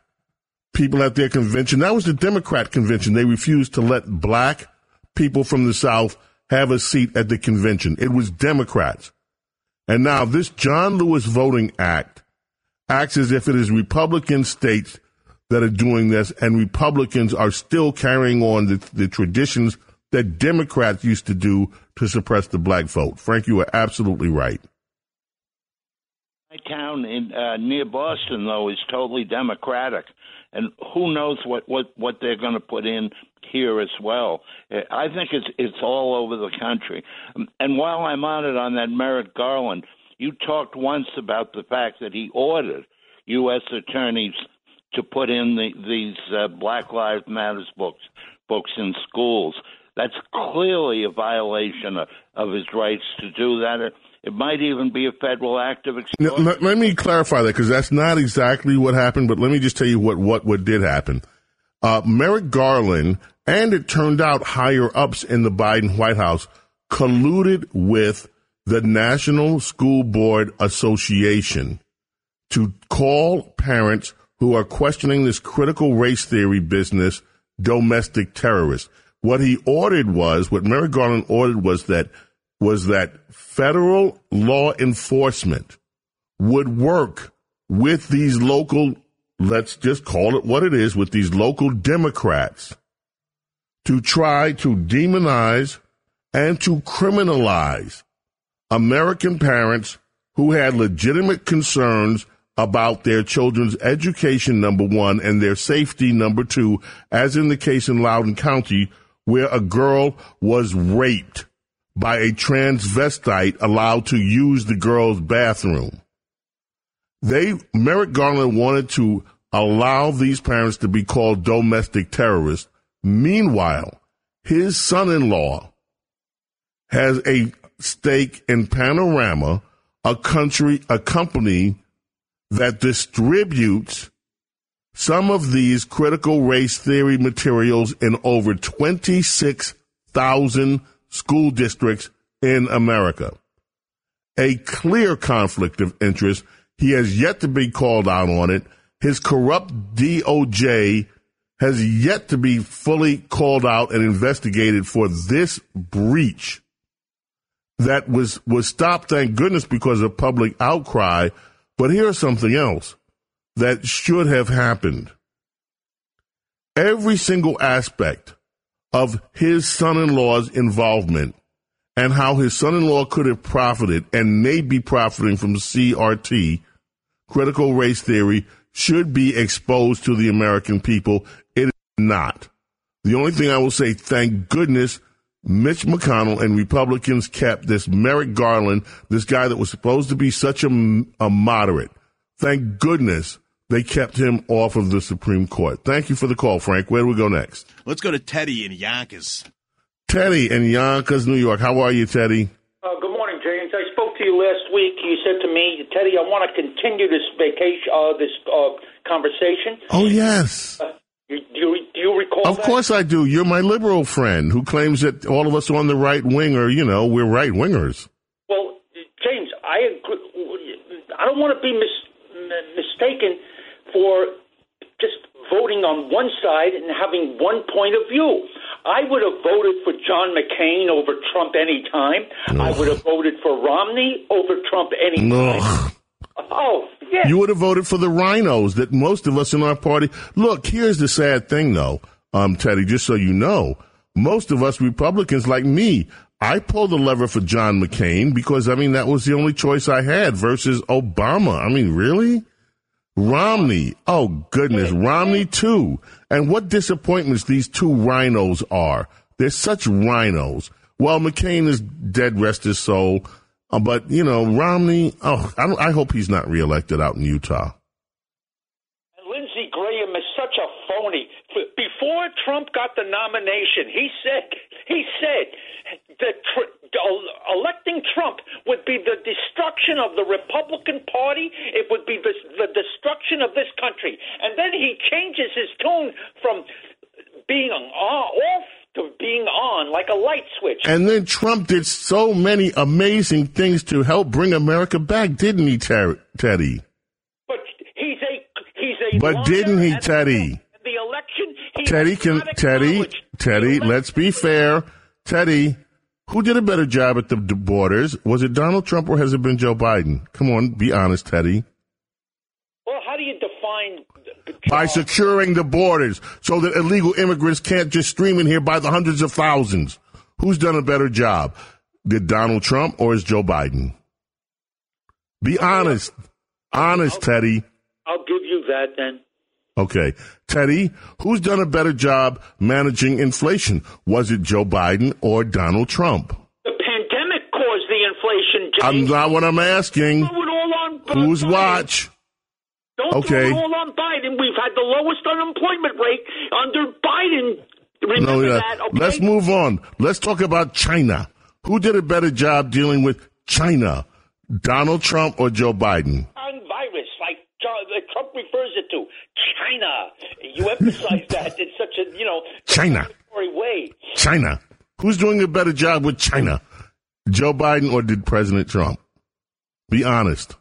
people at their convention. That was the Democrat convention. They refused to let black people from the South have a seat at the convention. It was Democrats. And now this John Lewis Voting Act acts as if it is Republican states that are doing this, and Republicans are still carrying on the, the traditions that Democrats used to do to suppress the black vote. Frank, you are absolutely right. My town in uh, near Boston, though, is totally Democratic, and who knows what what what they're going to put in here as well. Uh, I think it's it's all over the country. And while I'm on it, on that Merrick Garland, you talked once about the fact that he ordered U.S. attorneys to put in the, these uh, Black Lives Matters books books in schools. That's clearly a violation of, of his rights to do that. It might even be a federal act of Now, extortion. let, let me clarify that because that's not exactly what happened, but let me just tell you what, what, what did happen. Uh, Merrick Garland, and it turned out higher ups in the Biden White House, colluded with the National School Board Association to call parents who are questioning this critical race theory business domestic terrorists. What he ordered was, what Merrick Garland ordered was that, was that federal law enforcement would work with these local, let's just call it what it is, with these local Democrats to try to demonize and to criminalize American parents who had legitimate concerns about their children's education, number one, and their safety, number two, as in the case in Loudoun County, where a girl was raped by a transvestite allowed to use the girl's bathroom. They, Merrick Garland wanted to allow these parents to be called domestic terrorists. Meanwhile, his son-in-law has a stake in Panorama, a country, a company that distributes some of these critical race theory materials in over 26,000 school districts in America. A clear conflict of interest. He has yet to be called out on it. His corrupt DOJ has yet to be fully called out and investigated for this breach that was, was stopped, thank goodness, because of public outcry. But here's something else that should have happened. Every single aspect of his son in law's involvement and how his son in law could have profited and may be profiting from CRT, critical race theory, should be exposed to the American people. It is not. The only thing I will say, thank goodness Mitch McConnell and Republicans kept this Merrick Garland, this guy that was supposed to be such a, a moderate. Thank goodness they kept him off of the Supreme Court. Thank you for the call, Frank. Where do we go next? Let's go to Teddy in Yonkers. Teddy in Yonkers, New York. How are you, Teddy? Uh, good morning, James. I spoke to you last week. You said to me, Teddy, I want to continue this vacation, uh, this uh, conversation. Oh, yes. You, do, you, do you recall Of that? course I do. You're my liberal friend who claims that all of us on the right wing are, you know, we're right wingers. Well, James, I agree. I don't want to be mis- mistaken for just voting on one side and having one point of view. I would have voted for John McCain over Trump any time. I would have voted for Romney over Trump any time. Oh, yeah. You would have voted for the RINOs that most of us in our party. Look, here's the sad thing, though, um, Teddy, just so you know. Most of us Republicans, like me, I pulled the lever for John McCain because, I mean, that was the only choice I had versus Obama. I mean, really? Romney. Oh, goodness. Romney, too. And what disappointments these two RINOs are. They're such RINOs. Well, McCain is dead, rest his soul. Uh, but, you know, Romney, oh, I, I hope he's not reelected out in Utah. Lindsey Graham is such a phony. Before Trump got the nomination, he said he said that tr- electing Trump would be the destruction of the Republican Party. It would be the, the destruction of this country. And then he changes his tune from being off to being on like a light switch. And then Trump did so many amazing things to help bring America back, didn't he, Ter- Teddy? But he's a he's a But didn't he, Teddy? The election. He Teddy can, Teddy, Teddy, let's be fair. Teddy, who did a better job at the borders? Was it Donald Trump or has it been Joe Biden? Come on, be honest, Teddy. Well, how do you define? By securing the borders so that illegal immigrants can't just stream in here by the hundreds of thousands. Who's done a better job? Did Donald Trump or is Joe Biden? Be honest. Honest, Teddy. I'll give you that then. Okay. Teddy, who's done a better job managing inflation? Was it Joe Biden or Donald Trump? The pandemic caused the inflation. I'm not what I'm asking. Who's it all on Whose Biden. watch? Don't Okay. throw it all on Biden. We've had the lowest unemployment rate under Biden. Remember No, yeah. that? Okay. Let's move on. Let's talk about China. Who did a better job dealing with China? Donald Trump or Joe Biden? On virus, like uh, Trump refers it to China. You emphasize that in such a you know China. way. China. Who's doing a better job with China? Joe Biden or did President Trump? Be honest.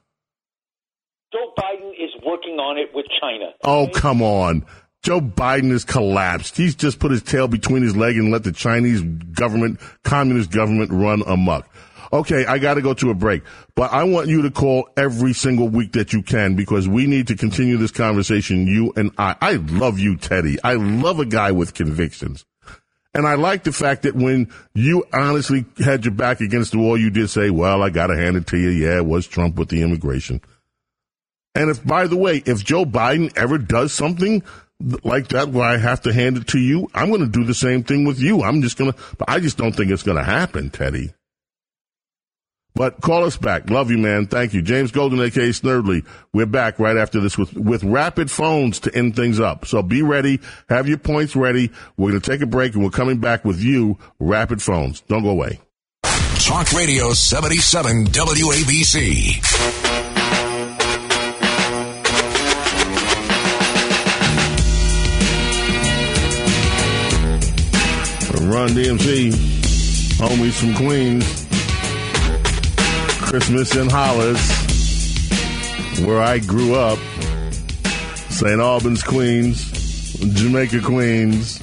Working on it with China. Oh, come on. Joe Biden has collapsed. He's just put his tail between his leg and let the Chinese government, communist government run amok. Okay, I got to go to a break, but I want you to call every single week that you can because we need to continue this conversation. You and I. I love you, Teddy. I love a guy with convictions. And I like the fact that when you honestly had your back against the wall, you did say, well, I got to hand it to you. Yeah, it was Trump with the immigration. And if, by the way, if Joe Biden ever does something like that where I have to hand it to you, I'm going to do the same thing with you. I'm just going to, but I just don't think it's going to happen, Teddy. But call us back. Love you, man. Thank you. James Golden, aka Snerdley. We're back right after this with, with rapid phones to end things up. So be ready. Have your points ready. We're going to take a break and we're coming back with you, rapid phones. Don't go away. Talk Radio 77 WABC. Run DMC, homies from Queens, Christmas in Hollis, where I grew up, St. Albans, Queens, Jamaica, Queens,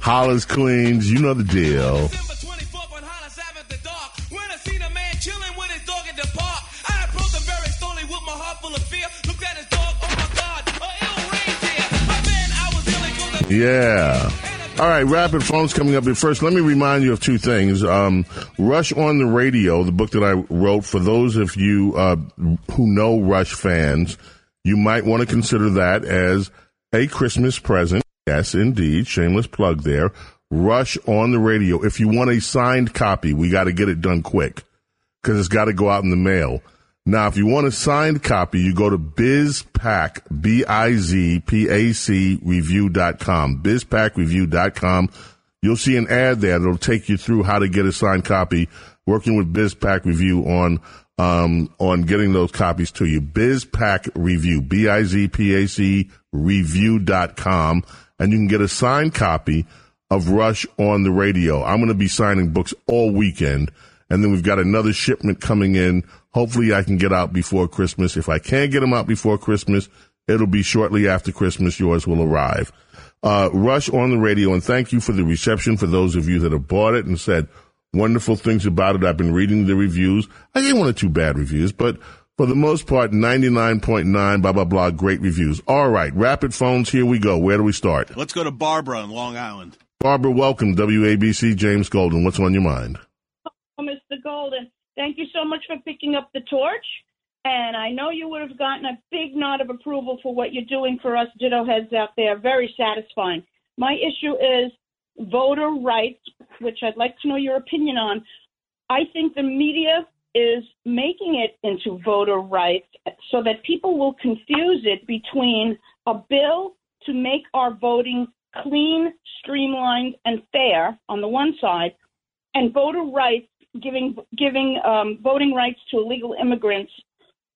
Hollis, Queens, you know the deal. Yeah. All right, rapid phones coming up. But first, let me remind you of two things. Um, Rush on the Radio, the book that I wrote, for those of you uh, who know Rush fans, you might want to consider that as a Christmas present. Yes, indeed. Shameless plug there. Rush on the Radio. If you want a signed copy, we got to get it done quick because it's got to go out in the mail. Now, if you want a signed copy, you go to BizPac, B-I-Z-P-A-C review.com, BizPacReview.com. You'll see an ad there that'll take you through how to get a signed copy, working with BizPac Review on, um, on getting those copies to you. BizPac Review, B-I-Z-P-A-C review.com. And you can get a signed copy of Rush on the radio. I'm going to be signing books all weekend. And then we've got another shipment coming in. Hopefully I can get out before Christmas. If I can't get them out before Christmas, it'll be shortly after Christmas. Yours will arrive. Uh, Rush on the radio and thank you for the reception for those of you that have bought it and said wonderful things about it. I've been reading the reviews. I gave one or two bad reviews, but for the most part, 99.9, blah, blah, blah, great reviews. All right. Rapid phones. Here we go. Where do we start? Let's go to Barbara on Long Island. Barbara, welcome. WABC, James Golden. What's on your mind? Oh, Mr. Golden, thank you so much for picking up the torch. And I know you would have gotten a big nod of approval for what you're doing for us ditto heads out there. Very satisfying. My issue is voter rights, which I'd like to know your opinion on. I think the media is making it into voter rights so that people will confuse it between a bill to make our voting clean, streamlined, and fair on the one side, and voter rights giving giving um, voting rights to illegal immigrants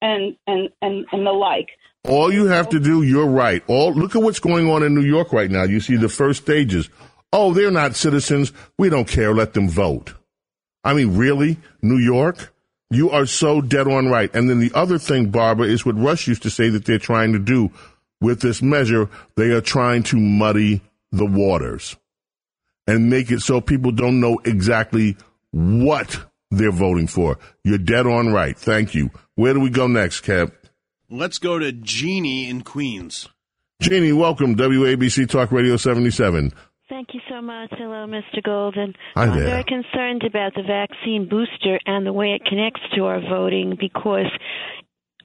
and and and and the like. All you have to do, you're right. All look at what's going on in New York right now. You see the first stages. Oh, they're not citizens. We don't care. Let them vote. I mean, really, New York? You are so dead on right. And then the other thing, Barbara, is what Rush used to say that they're trying to do with this measure. They are trying to muddy the waters and make it so people don't know exactly what they're voting for. You're dead on right. Thank you. Where do we go next, Kev? Let's go to Jeannie in Queens. Jeannie, welcome. WABC Talk Radio 77. Thank you so much. Hello, Mr. Golden. Hi there. I'm very concerned about the vaccine booster and the way it connects to our voting because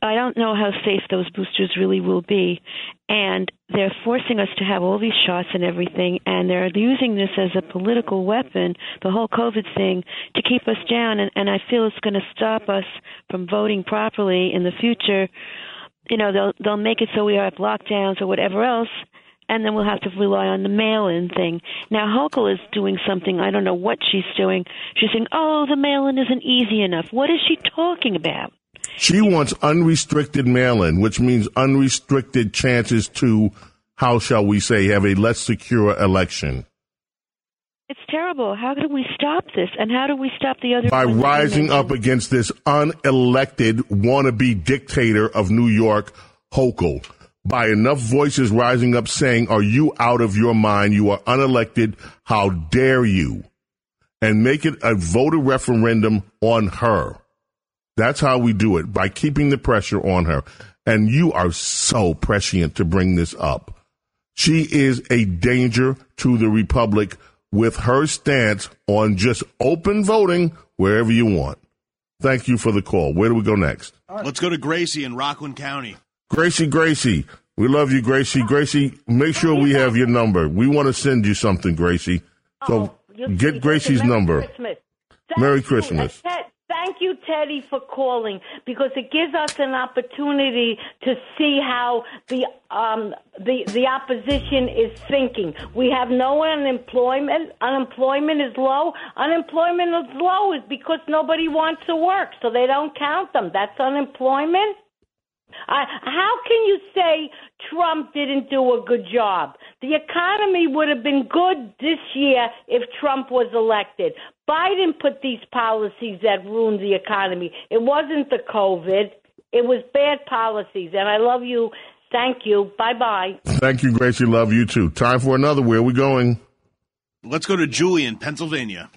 I don't know how safe those boosters really will be. And they're forcing us to have all these shots and everything, and they're using this as a political weapon, the whole COVID thing, to keep us down. And, and I feel it's going to stop us from voting properly in the future. You know, they'll they'll make it so we have lockdowns or whatever else, and then we'll have to rely on the mail-in thing. Now Hochul is doing something. I don't know what she's doing. She's saying, "Oh, the mail-in isn't easy enough." What is she talking about? She wants unrestricted mail-in, which means unrestricted chances to, how shall we say, have a less secure election. It's terrible. How do we stop this? And how do we stop the other? By ones that you rising up against this unelected wannabe dictator of New York, Hochul. By enough voices rising up saying, are you out of your mind? You are unelected. How dare you? And make it a voter referendum on her. That's how we do it by keeping the pressure on her. And you are so prescient to bring this up. She is a danger to the republic with her stance on just open voting wherever you want. Thank you for the call. Where do we go next? Let's go to Gracie in Rockland County. Gracie, Gracie. We love you, Gracie. Gracie, make sure we have your number. We want to send you something, Gracie. So oh, get Gracie's Merry number. Christmas. Merry you. Christmas. Thank you, Teddy, for calling because it gives us an opportunity to see how the um, the the opposition is thinking. We have no unemployment. Unemployment is low. Unemployment is low is because nobody wants to work, so they don't count them. That's unemployment. I, how can you say Trump didn't do a good job? The economy would have been good this year if Trump was elected. Biden put these policies that ruined the economy. It wasn't the COVID. It was bad policies. And I love you. Thank you. Bye bye. Thank you, Gracie. Love you too. Time for another. Where are we going? Let's go to Julie in Pennsylvania.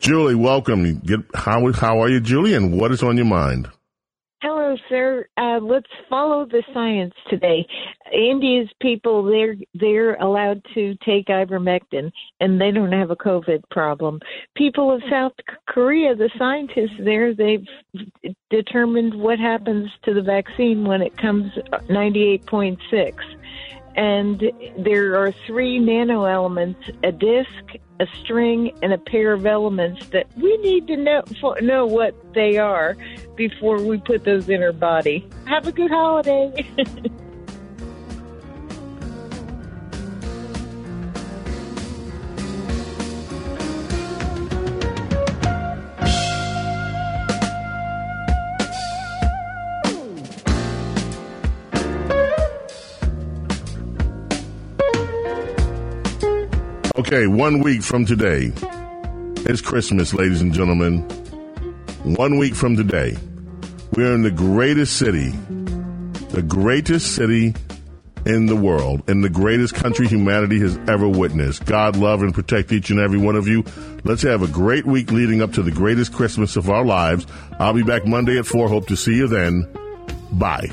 Julie, welcome. Get how how are you, Julie? And what is on your mind? Sir. Uh, let's follow the science today. India's people they're they're allowed to take ivermectin, and they don't have a COVID problem. People of South Korea, the scientists there, they've determined what happens to the vaccine when it comes point six. And there are three nano elements: a disc, a string, and a pair of elements that we need to know know what they are before we put those in our body. Have a good holiday. *laughs* Okay, one week from today is Christmas, ladies and gentlemen. One week from today, we're in the greatest city, the greatest city in the world, in the greatest country humanity has ever witnessed. God love and protect each and every one of you. Let's have a great week leading up to the greatest Christmas of our lives. I'll be back Monday at 4. Hope to see you then. Bye.